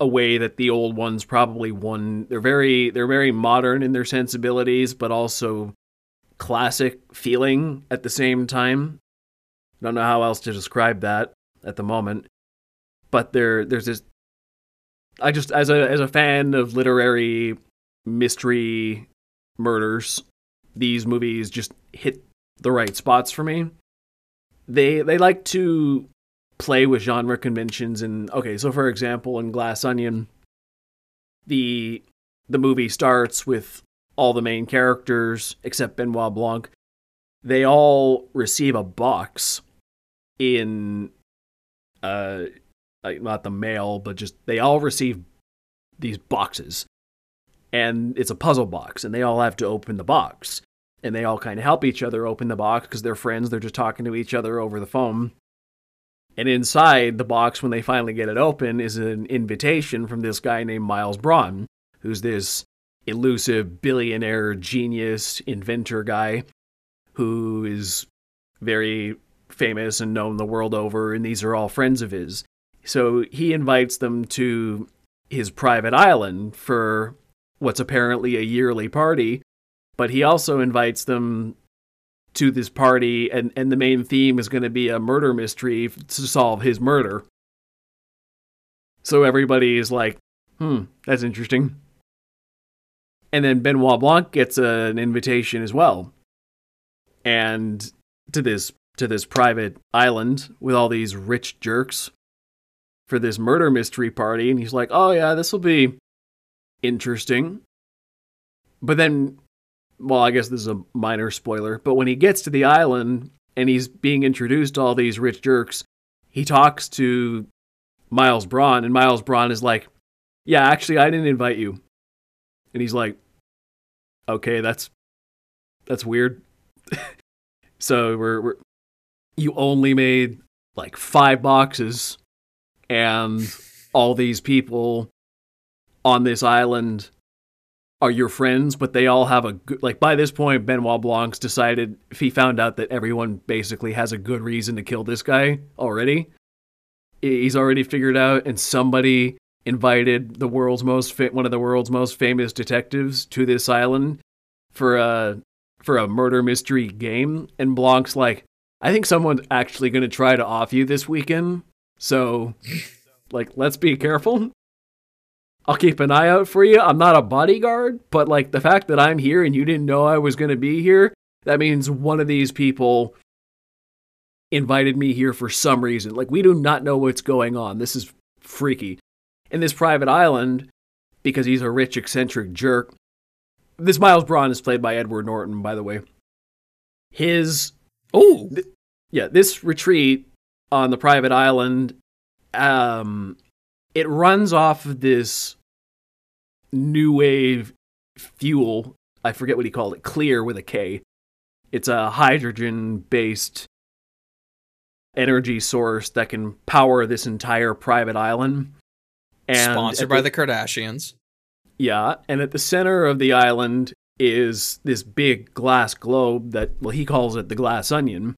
a way that the old ones probably won. They're very they're very modern in their sensibilities, but also classic feeling at the same time. Don't know how else to describe that at the moment. But there there's this I just as a as a fan of literary mystery murders, these movies just hit the right spots for me. They they like to play with genre conventions and okay, so for example in Glass Onion the the movie starts with all the main characters except Benoit Blanc. They all receive a box in uh like not the mail, but just they all receive these boxes. And it's a puzzle box and they all have to open the box. And they all kind of help each other open the box because they're friends, they're just talking to each other over the phone. And inside the box, when they finally get it open, is an invitation from this guy named Miles Bron, who's this elusive billionaire genius inventor guy who is very famous and known the world over, and these are all friends of his. So he invites them to his private island for what's apparently a yearly party, but he also invites them to this party, and, and the main theme is going to be a murder mystery to solve his murder. So everybody is like, hmm, that's interesting. And then Benoit Blanc gets an invitation as well. And to this to this private island with all these rich jerks for this murder mystery party and he's like, "Oh yeah, this will be interesting." But then well, I guess this is a minor spoiler, but when he gets to the island and he's being introduced to all these rich jerks, he talks to Miles Bron and Miles Bron is like, "Yeah, actually I didn't invite you." And he's like, "Okay, that's that's weird." so we're, we're you only made like five boxes and all these people on this island are your friends, but they all have a good, like by this point, Benoit Blanc's decided if he found out that everyone basically has a good reason to kill this guy already, he's already figured out, and somebody invited the world's most fa- one of the world's most famous detectives to this island for a for a murder mystery game, and Blanc's like, I think someone's actually going to try to off you this weekend, so like let's be careful. I'll keep an eye out for you. I'm not a bodyguard, but like the fact that I'm here and you didn't know I was going to be here, that means one of these people invited me here for some reason. Like we do not know what's going on. This is freaky. In this private island, because he's a rich eccentric jerk. This Miles Bron is played by Edward Norton, by the way. His Oh, th- yeah, this retreat on the private island, um, it runs off of this new wave fuel. I forget what he called it. Clear with a K. It's a hydrogen based energy source that can power this entire private island. And sponsored at by the Kardashians. yeah, and at the center of the island is this big glass globe that well he calls it the glass onion.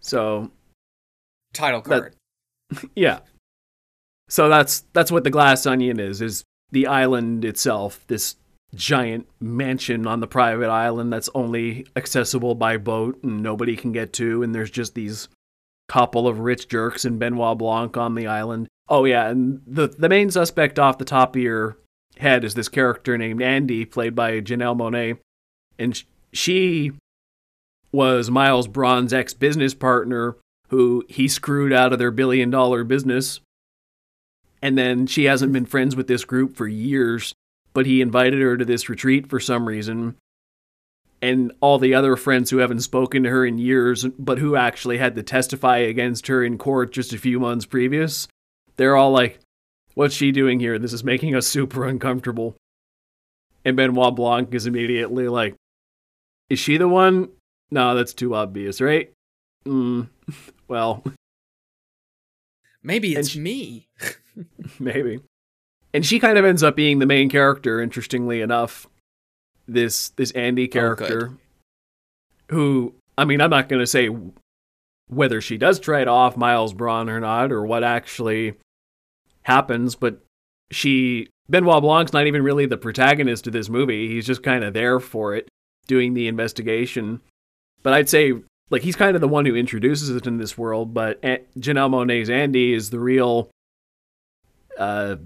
So Title That- card. yeah. So that's that's what the glass onion is is the island itself, this giant mansion on the private island that's only accessible by boat and nobody can get to and there's just these couple of rich jerks and Benoit Blanc on the island. Oh yeah, and the the main suspect off the top of your head is this character named Andy played by Janelle Monae and she was Miles Bron's ex-business partner who he screwed out of their billion dollar business And then she hasn't been friends with this group for years, but he invited her to this retreat for some reason. And all the other friends who haven't spoken to her in years, but who actually had to testify against her in court just a few months previous, they're all like, What's she doing here? This is making us super uncomfortable. And Benoit Blanc is immediately like, Is she the one? No, that's too obvious, right? Mm, well, Maybe it's she- me. maybe. And she kind of ends up being the main character, interestingly enough. This this Andy oh, character, who I mean, I'm not going to say whether she does trade off Miles Bron or not, or what actually happens, but she Benoit Blanc's not even really the protagonist of this movie. He's just kind of there for it, doing the investigation. But I'd say like he's kind of the one who introduces it in this world. But Janelle Monae's Andy is the real uh,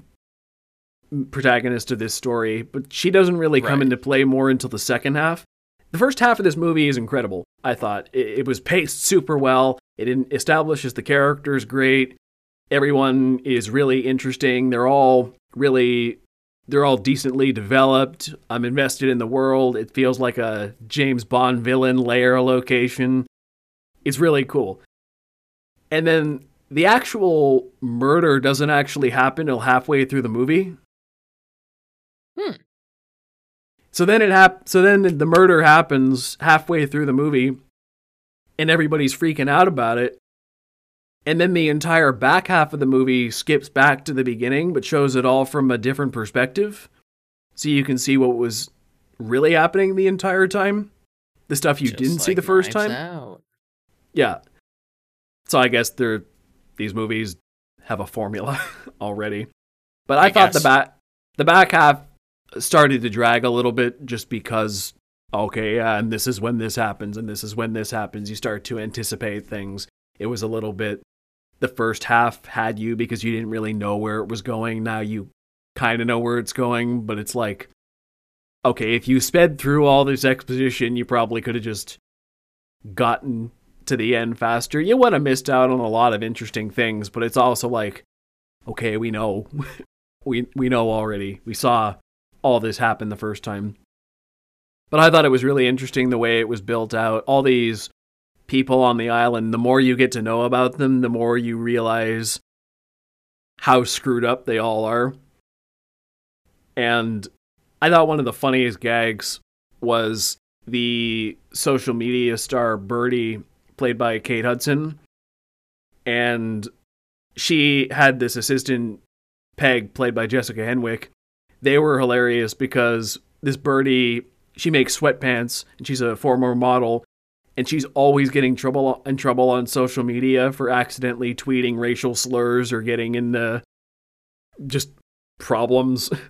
protagonist of this story. But she doesn't really come Right. into play more until the second half. The first half of this movie is incredible. I thought it, it was paced super well. It in- establishes the characters great. Everyone is really interesting. They're all really they're all decently developed. I'm invested in the world. It feels like a James Bond villain lair location. It's really cool. And then the actual murder doesn't actually happen until halfway through the movie. Hmm. So then it hap- so then the murder happens halfway through the movie and everybody's freaking out about it. And then the entire back half of the movie skips back to the beginning but shows it all from a different perspective. So you can see what was really happening the entire time. The stuff you Just didn't see the first time. Out. Yeah. So I guess they're these movies have a formula already. But I, I thought the guess. back the back half started to drag a little bit just because okay, yeah, and this is when this happens and this is when this happens. You start to anticipate things. It was a little bit the first half had you because you didn't really know where it was going. Now you kind of know where it's going, but it's like okay, if you sped through all this exposition, you probably could have just gotten to the end faster. You would have missed out on a lot of interesting things, but it's also like, okay, we know, we we know already. We saw all this happen the first time. But I thought it was really interesting the way it was built out. All these people on the island, the more you get to know about them, the more you realize how screwed up they all are. And I thought one of the funniest gags was the social media star Birdie, played by Kate Hudson. And she had this assistant, Peg, played by Jessica Henwick. They were hilarious because this Birdie, she makes sweatpants and she's a former model. And she's always getting trouble in trouble on social media for accidentally tweeting racial slurs or getting into just problems.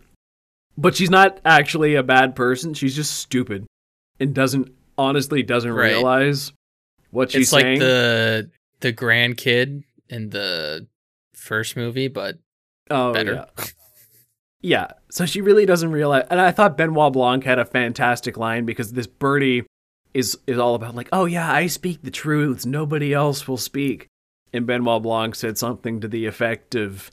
But she's not actually a bad person. She's just stupid and doesn't honestly doesn't Right. realize what she's It's like the the grandkid in the first movie, but oh, better. Yeah. yeah. So she really doesn't realize. And I thought Benoit Blanc had a fantastic line because this birdie is is all about like, oh yeah, I speak the truths. Nobody else will speak. And Benoit Blanc said something to the effect of.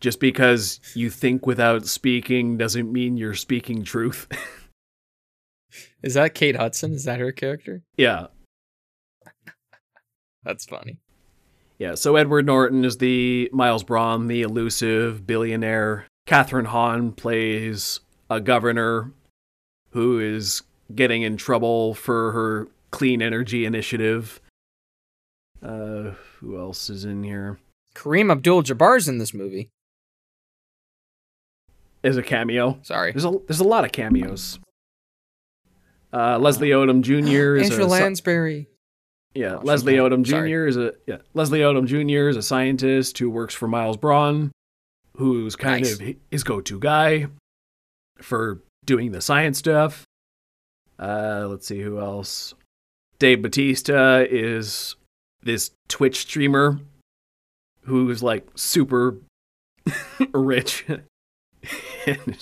Just because you think without speaking doesn't mean you're speaking truth. Is that Kate Hudson? Is that her character? yeah. That's funny. Yeah, so Edward Norton is the Miles Bron, the elusive billionaire. Kathryn Hahn plays a governor who is getting in trouble for her clean energy initiative. Uh, who else is in here? Kareem Abdul-Jabbar's in this movie. Is a cameo. Sorry. There's a there's a lot of cameos. Uh, Leslie Odom Jr. is Angela Lansbury. Yeah, Oh, Leslie Odom Jr. sorry. is a yeah. Leslie Odom Jr. is a scientist who works for Miles Bron, who's kind Nice. of his go-to guy for doing the science stuff. Uh, let's see who else. Dave Bautista is this Twitch streamer who's like super rich. And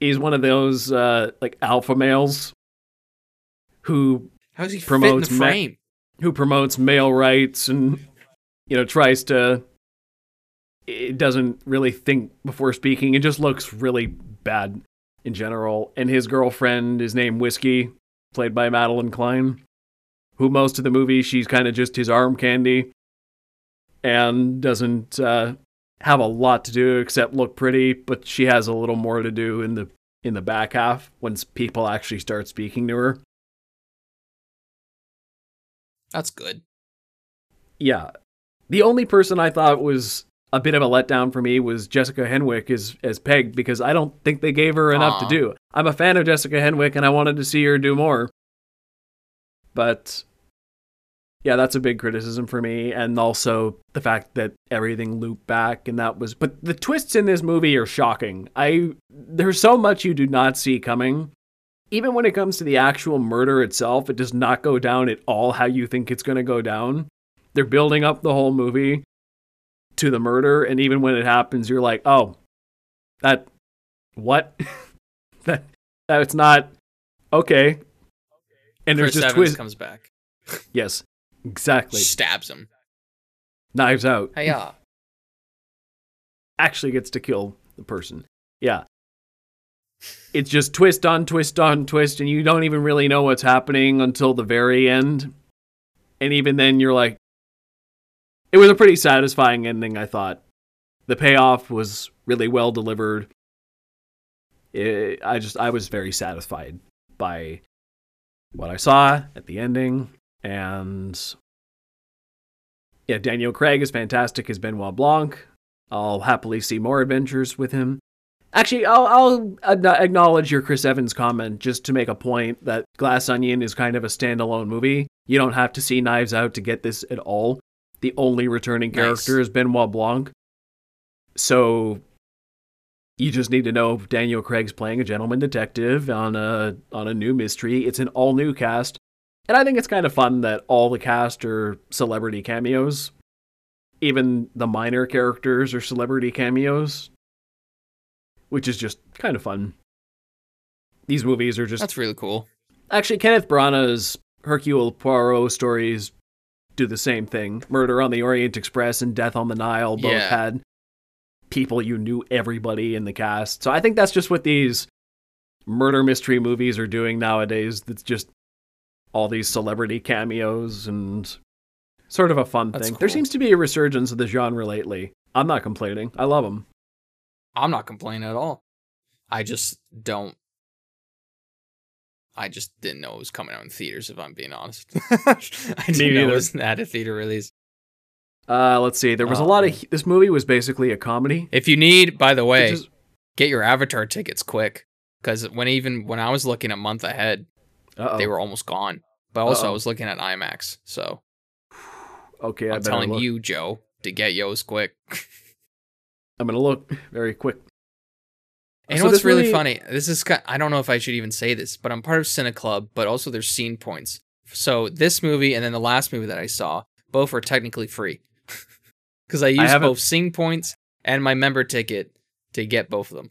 He's one of those uh, like alpha males who How's he Promotes fit in the ma- who promotes male rights and you know tries to it doesn't really think before speaking. It just looks really bad in general. And his girlfriend is named Whiskey, played by Madelyn Cline, who most of the movie she's kind of just his arm candy and doesn't uh, have a lot to do except look pretty, but she has a little more to do in the in the back half once people actually start speaking to her. That's good. Yeah. The only person I thought was a bit of a letdown for me was Jessica Henwick as as Peg because I don't think they gave her enough Aw. to do. I'm a fan of Jessica Henwick and I wanted to see her do more. But yeah, that's a big criticism for me and also the fact that everything looped back and that was but the twists in this movie are shocking. I there's so much you do not see coming. Even when it comes to the actual murder itself, it does not go down at all how you think it's going to go down. They're building up the whole movie to the murder, and even when it happens, you're like, oh, that, what? that, that's not, okay. And there's Chris just Evans twist. comes back, yes, exactly. stabs him. Knives out. Hiya. Actually gets to kill the person. Yeah. It's just twist on twist on twist, and you don't even really know what's happening until the very end. And even then, you're like, it was a pretty satisfying ending, I thought. The payoff was really well delivered. It, I just, I was very satisfied by what I saw at the ending. And yeah, Daniel Craig is fantastic as Benoit Blanc. I'll happily see more adventures with him. Actually, I'll, I'll acknowledge your Chris Evans comment just to make a point that Glass Onion is kind of a standalone movie. You don't have to see Knives Out to get this at all. The only returning Nice. character is Benoit Blanc. So you just need to know Daniel Craig's playing a gentleman detective on a on a new mystery. It's an all new cast. And I think it's kind of fun that all the cast are celebrity cameos. Even the minor characters are celebrity cameos, which is just kind of fun. These movies are just That's really cool. actually Kenneth Branagh's Hercule Poirot stories do the same thing. Murder on the Orient Express and Death on the Nile both Yeah. had people you knew everybody in the cast. So I think that's just what these murder mystery movies are doing nowadays. That's just all these celebrity cameos and sort of a fun That's thing. There seems to be a resurgence of the genre lately. I'm not complaining. I love them. I'm not complaining at all. I just don't. I just didn't know it was coming out in theaters. If I'm being honest, I didn't know neither. it was at a theater release. Uh, let's see. There was a lot of this movie was basically a comedy. If you need, by the way, which is- get your Avatar tickets quick because when even when I was looking a month ahead, uh-oh. they were almost gone. But also, I Uh-oh. was looking at IMAX, so okay. I I'm better telling look. you, Joe, to get yours quick. I'm gonna look very quick. And So what's really funny? This is I don't know if I should even say this, but I'm part of Cine Club, but also there's scene points. So this movie and then the last movie that I saw, both were technically free because I used both scene points and my member ticket to get both of them.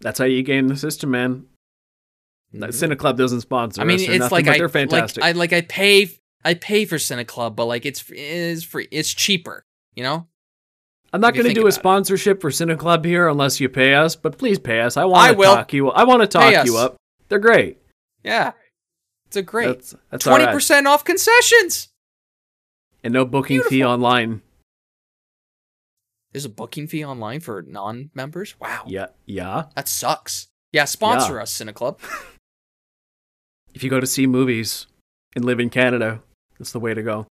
That's how you game the system, man. That mm-hmm. Cine Club doesn't sponsor. I mean, it's nothing, like I they're fantastic. Like I like I pay I pay for Cine Club, but like it's it's free. It's cheaper, you know. I'm not going to do a about it. sponsorship for Cine Club here unless you pay us, but please pay us. I want to talk you. I want to talk Pay you us. up. They're great. Yeah, it's a great That's that's all twenty right. percent off concessions. and no booking fee online. There's a booking fee online for non-members. Wow, Yeah, yeah. that sucks. Yeah, sponsor us, Cine Club. If you go to see movies and live in Canada, that's the way to go.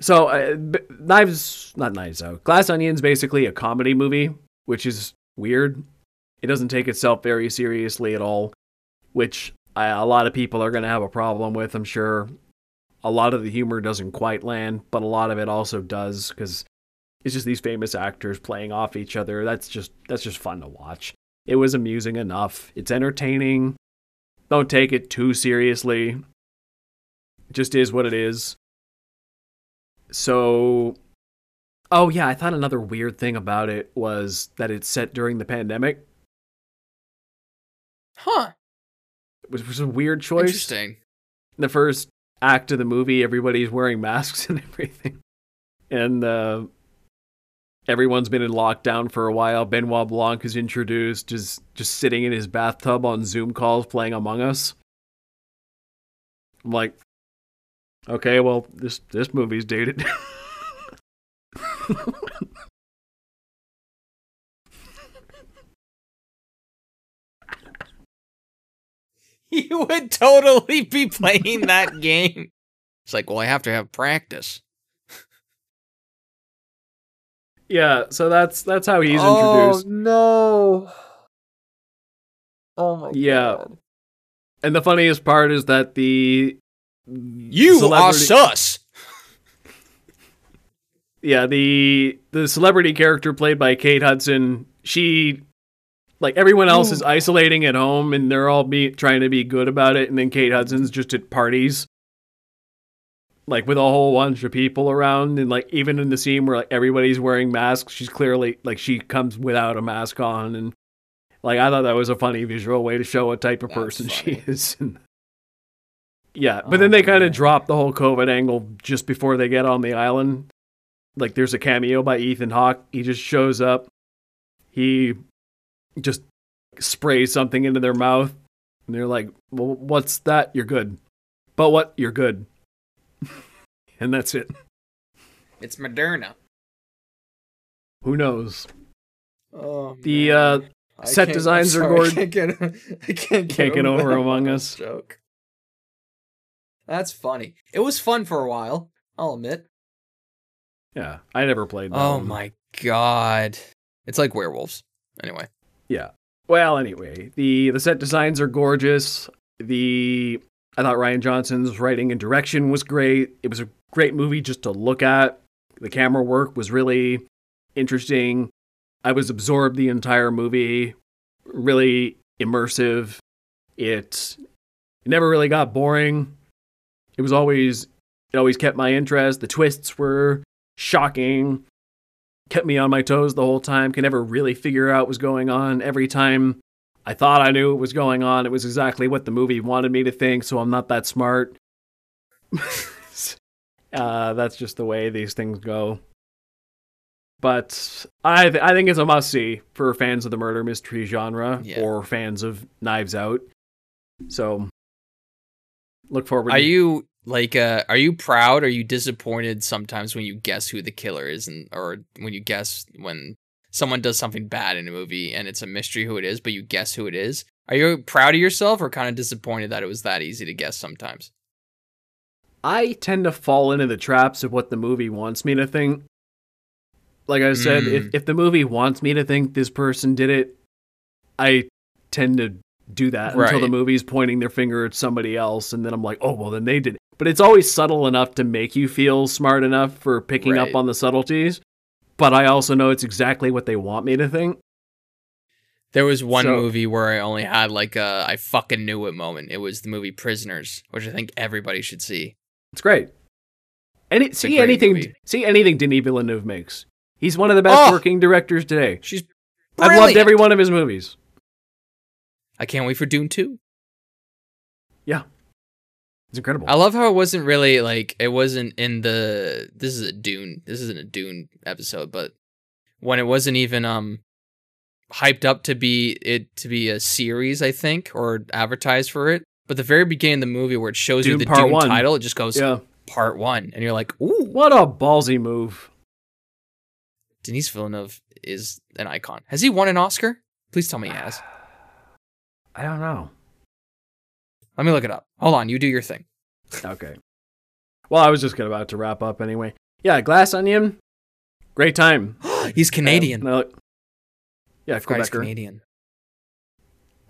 So, uh, B- Knives, not Knives Out. Glass Onion's basically a comedy movie, which is weird. It doesn't take itself very seriously at all, which I, a lot of people are going to have a problem with, I'm sure. A lot of the humor doesn't quite land, but a lot of it also does because it's just these famous actors playing off each other. That's just that's just fun to watch. It was amusing enough. It's entertaining. Don't take it too seriously. It just is what it is. So, oh yeah, I thought another weird thing about it was that it's set during the pandemic, Huh? which was a weird choice. Interesting. In the first act of the movie, everybody's wearing masks and everything, and uh, everyone's been in lockdown for a while. Benoit Blanc is introduced, just just sitting in his bathtub on Zoom calls playing Among Us. I'm like, okay, well this this movie's dated. You would totally be playing that game. It's like, well, I have to have practice. yeah, so that's that's how he's oh, introduced. Oh no. Oh my Yeah. god. And the funniest part is that the You are celebrity- sus. yeah the the celebrity character played by Kate Hudson she like everyone else is isolating at home and they're all be trying to be good about it and then Kate Hudson's just at parties like with a whole bunch of people around and like even in the scene where like everybody's wearing masks she's clearly like she comes without a mask on and like I thought that was a funny visual way to show what type of That's person she funny. is yeah but Oh, then they kind of drop the whole covid angle just before they get on the island like there's a cameo by Ethan Hawke. He just shows up. He just sprays something into their mouth, and they're like, "Well, what's that? You're good." But what? You're good. and that's it. It's Moderna. Who knows? Oh, The uh, set can't- designs are sorry, gorgeous. I can't get, I can't get, Can't get over Among Among Us. joke. That's funny. It was fun for a while. I'll admit. yeah, I never played. That Oh one. my god. It's like werewolves. Anyway. Yeah. Well, anyway, the the set designs are gorgeous. The I thought Rian Johnson's writing and direction was great. It was a great movie just to look at. The camera work was really interesting. I was absorbed the entire movie. Really immersive. It, it never really got boring. It was always it always kept my interest. The twists were shocking kept me on my toes the whole time, could never really figure out what was going on. Every time I thought I knew what was going on, it was exactly what the movie wanted me to think, so I'm not that smart. uh, that's just the way these things go. But I, th- I think it's a must see for fans of the murder mystery genre Yeah. or fans of Knives Out. So look forward. Are to- you like uh are you proud are you disappointed sometimes when you guess who the killer is and or when you guess when someone does something bad in a movie and it's a mystery who it is, but you guess who it is? Are you proud of yourself or kind of disappointed that it was that easy to guess sometimes? I tend to fall into the traps of what the movie wants me to think. Like I said, Mm. if, if the movie wants me to think this person did it, I tend to do that until the movie's pointing their finger at somebody else, and then I'm like, oh, well, then they did it. But it's always subtle enough to make you feel smart enough for picking Right. up on the subtleties. But I also know it's exactly what they want me to think. There was one So- movie where I only had like a I fucking knew it moment. It was the movie Prisoners, which I think everybody should see. It's great. Any, a see great anything? movie. See anything Denis Villeneuve makes. He's one of the best Oh! working directors today. She's I've loved every one of his movies. I can't wait for Dune 2. Yeah. It's incredible. I love how it wasn't really like it wasn't in the this is a Dune this isn't a Dune episode, but when it wasn't even um hyped up to be it to be a series, I think, or advertised for it. But the very beginning of the movie where it shows you the Dune One. title, it just goes yeah. part one. And you're like, ooh, What a ballsy move. Denis Villeneuve is an icon. Has he won an Oscar? Please tell me he has. I don't know. Let me look it up. Hold on, you do your thing. Okay. Well, I was just about to wrap up anyway. Yeah, Glass Onion. Great time. He's Canadian. Uh, no- yeah, I forgot he's Quebecer. Canadian.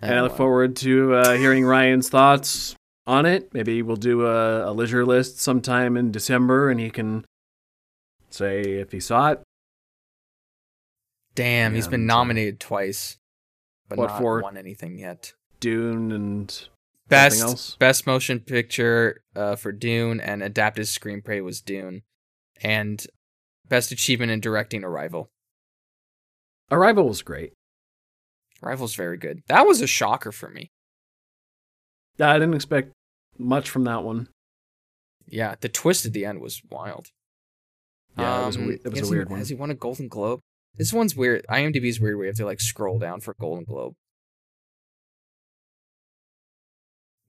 And I look forward to uh, hearing Ryan's thoughts on it. Maybe we'll do a, a leisure list sometime in December, and he can say if he saw it. Damn, he's been nominated twice, but What not for? won anything yet. Dune and Best else? best motion picture uh, for Dune and adapted screenplay was Dune, and best achievement in directing Arrival. Arrival was great. Arrival's very good. That was a shocker for me. Yeah, I didn't expect much from that one. Yeah, the twist at the end was wild. Yeah, it was, a Um, we- it was a has he- weird one. Has he won a Golden Globe? This one's weird. IMDb's weird. We have to like scroll down for Golden Globe.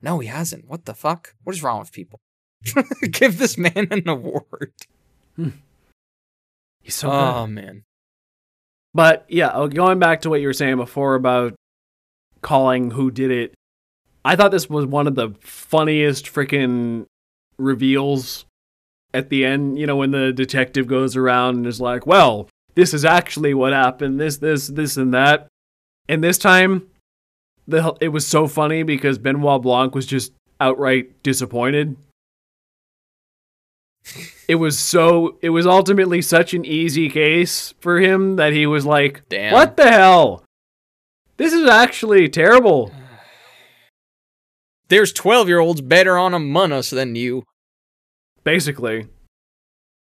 No, he hasn't. What the fuck? What is wrong with people? Give this man an award. He's so oh good. man. But yeah, uh, going back to what you were saying before about calling who did it, I thought this was one of the funniest freaking reveals at the end. You know, when the detective goes around and is like, "Well, this is actually what happened. This, this, this, and that." And this time, the it was so funny because Benoit Blanc was just outright disappointed. It was so it was ultimately such an easy case for him that he was like, Damn. "What the hell? This is actually terrible." There's 12 year olds better on Among Us than you. Basically.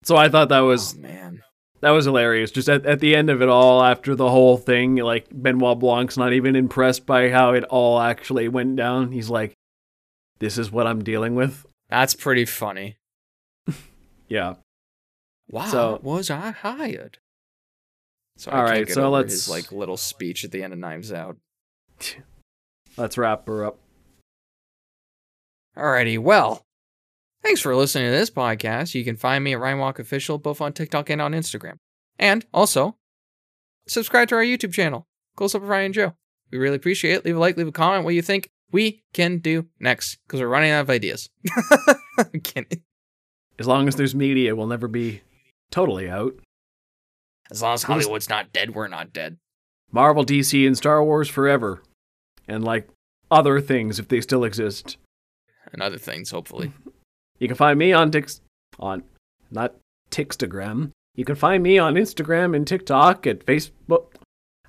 So I thought that was oh, man. That was hilarious. Just at, at the end of it all, after the whole thing, like Benoit Blanc's not even impressed by how it all actually went down. He's like, "This is what I'm dealing with." That's pretty funny. Yeah. Wow. So- was I hired? So All get so let's- his like little speech at the end of Knives Out. Let's wrap her up. Alrighty, well, thanks for listening to this podcast. You can find me at Ryan Walk Official, both on TikTok and on Instagram. And also, subscribe to our YouTube channel, Close Up with Ryan and Joe. We really appreciate it. Leave a like, leave a comment what you think we can do next, because we're running out of ideas. I'm kidding. As long as there's media, we'll never be totally out. As long as Hollywood's not dead, we're not dead. Marvel, DC, and Star Wars forever. And like other things if they still exist. And other things, hopefully. You can find me on Tix on not Tixtagram. You can find me on Instagram and TikTok at Facebook.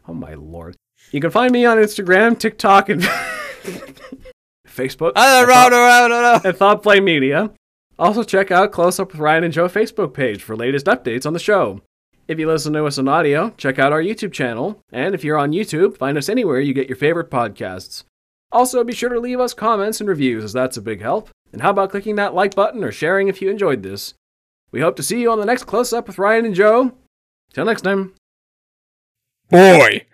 Oh my lord. You can find me on Instagram, TikTok, and Facebook. Thought- rah, rah, rah. at Thought Plane Media. Also check out Close Up with Ryan and Joe Facebook page for latest updates on the show. If you listen to us on audio, check out our YouTube channel. And if you're on YouTube, find us anywhere you get your favorite podcasts. Also, be sure to leave us comments and reviews, as that's a big help. And how about clicking that like button or sharing if you enjoyed this? We hope to see you on the next Close Up with Ryan and Joe. Till next time. Boy.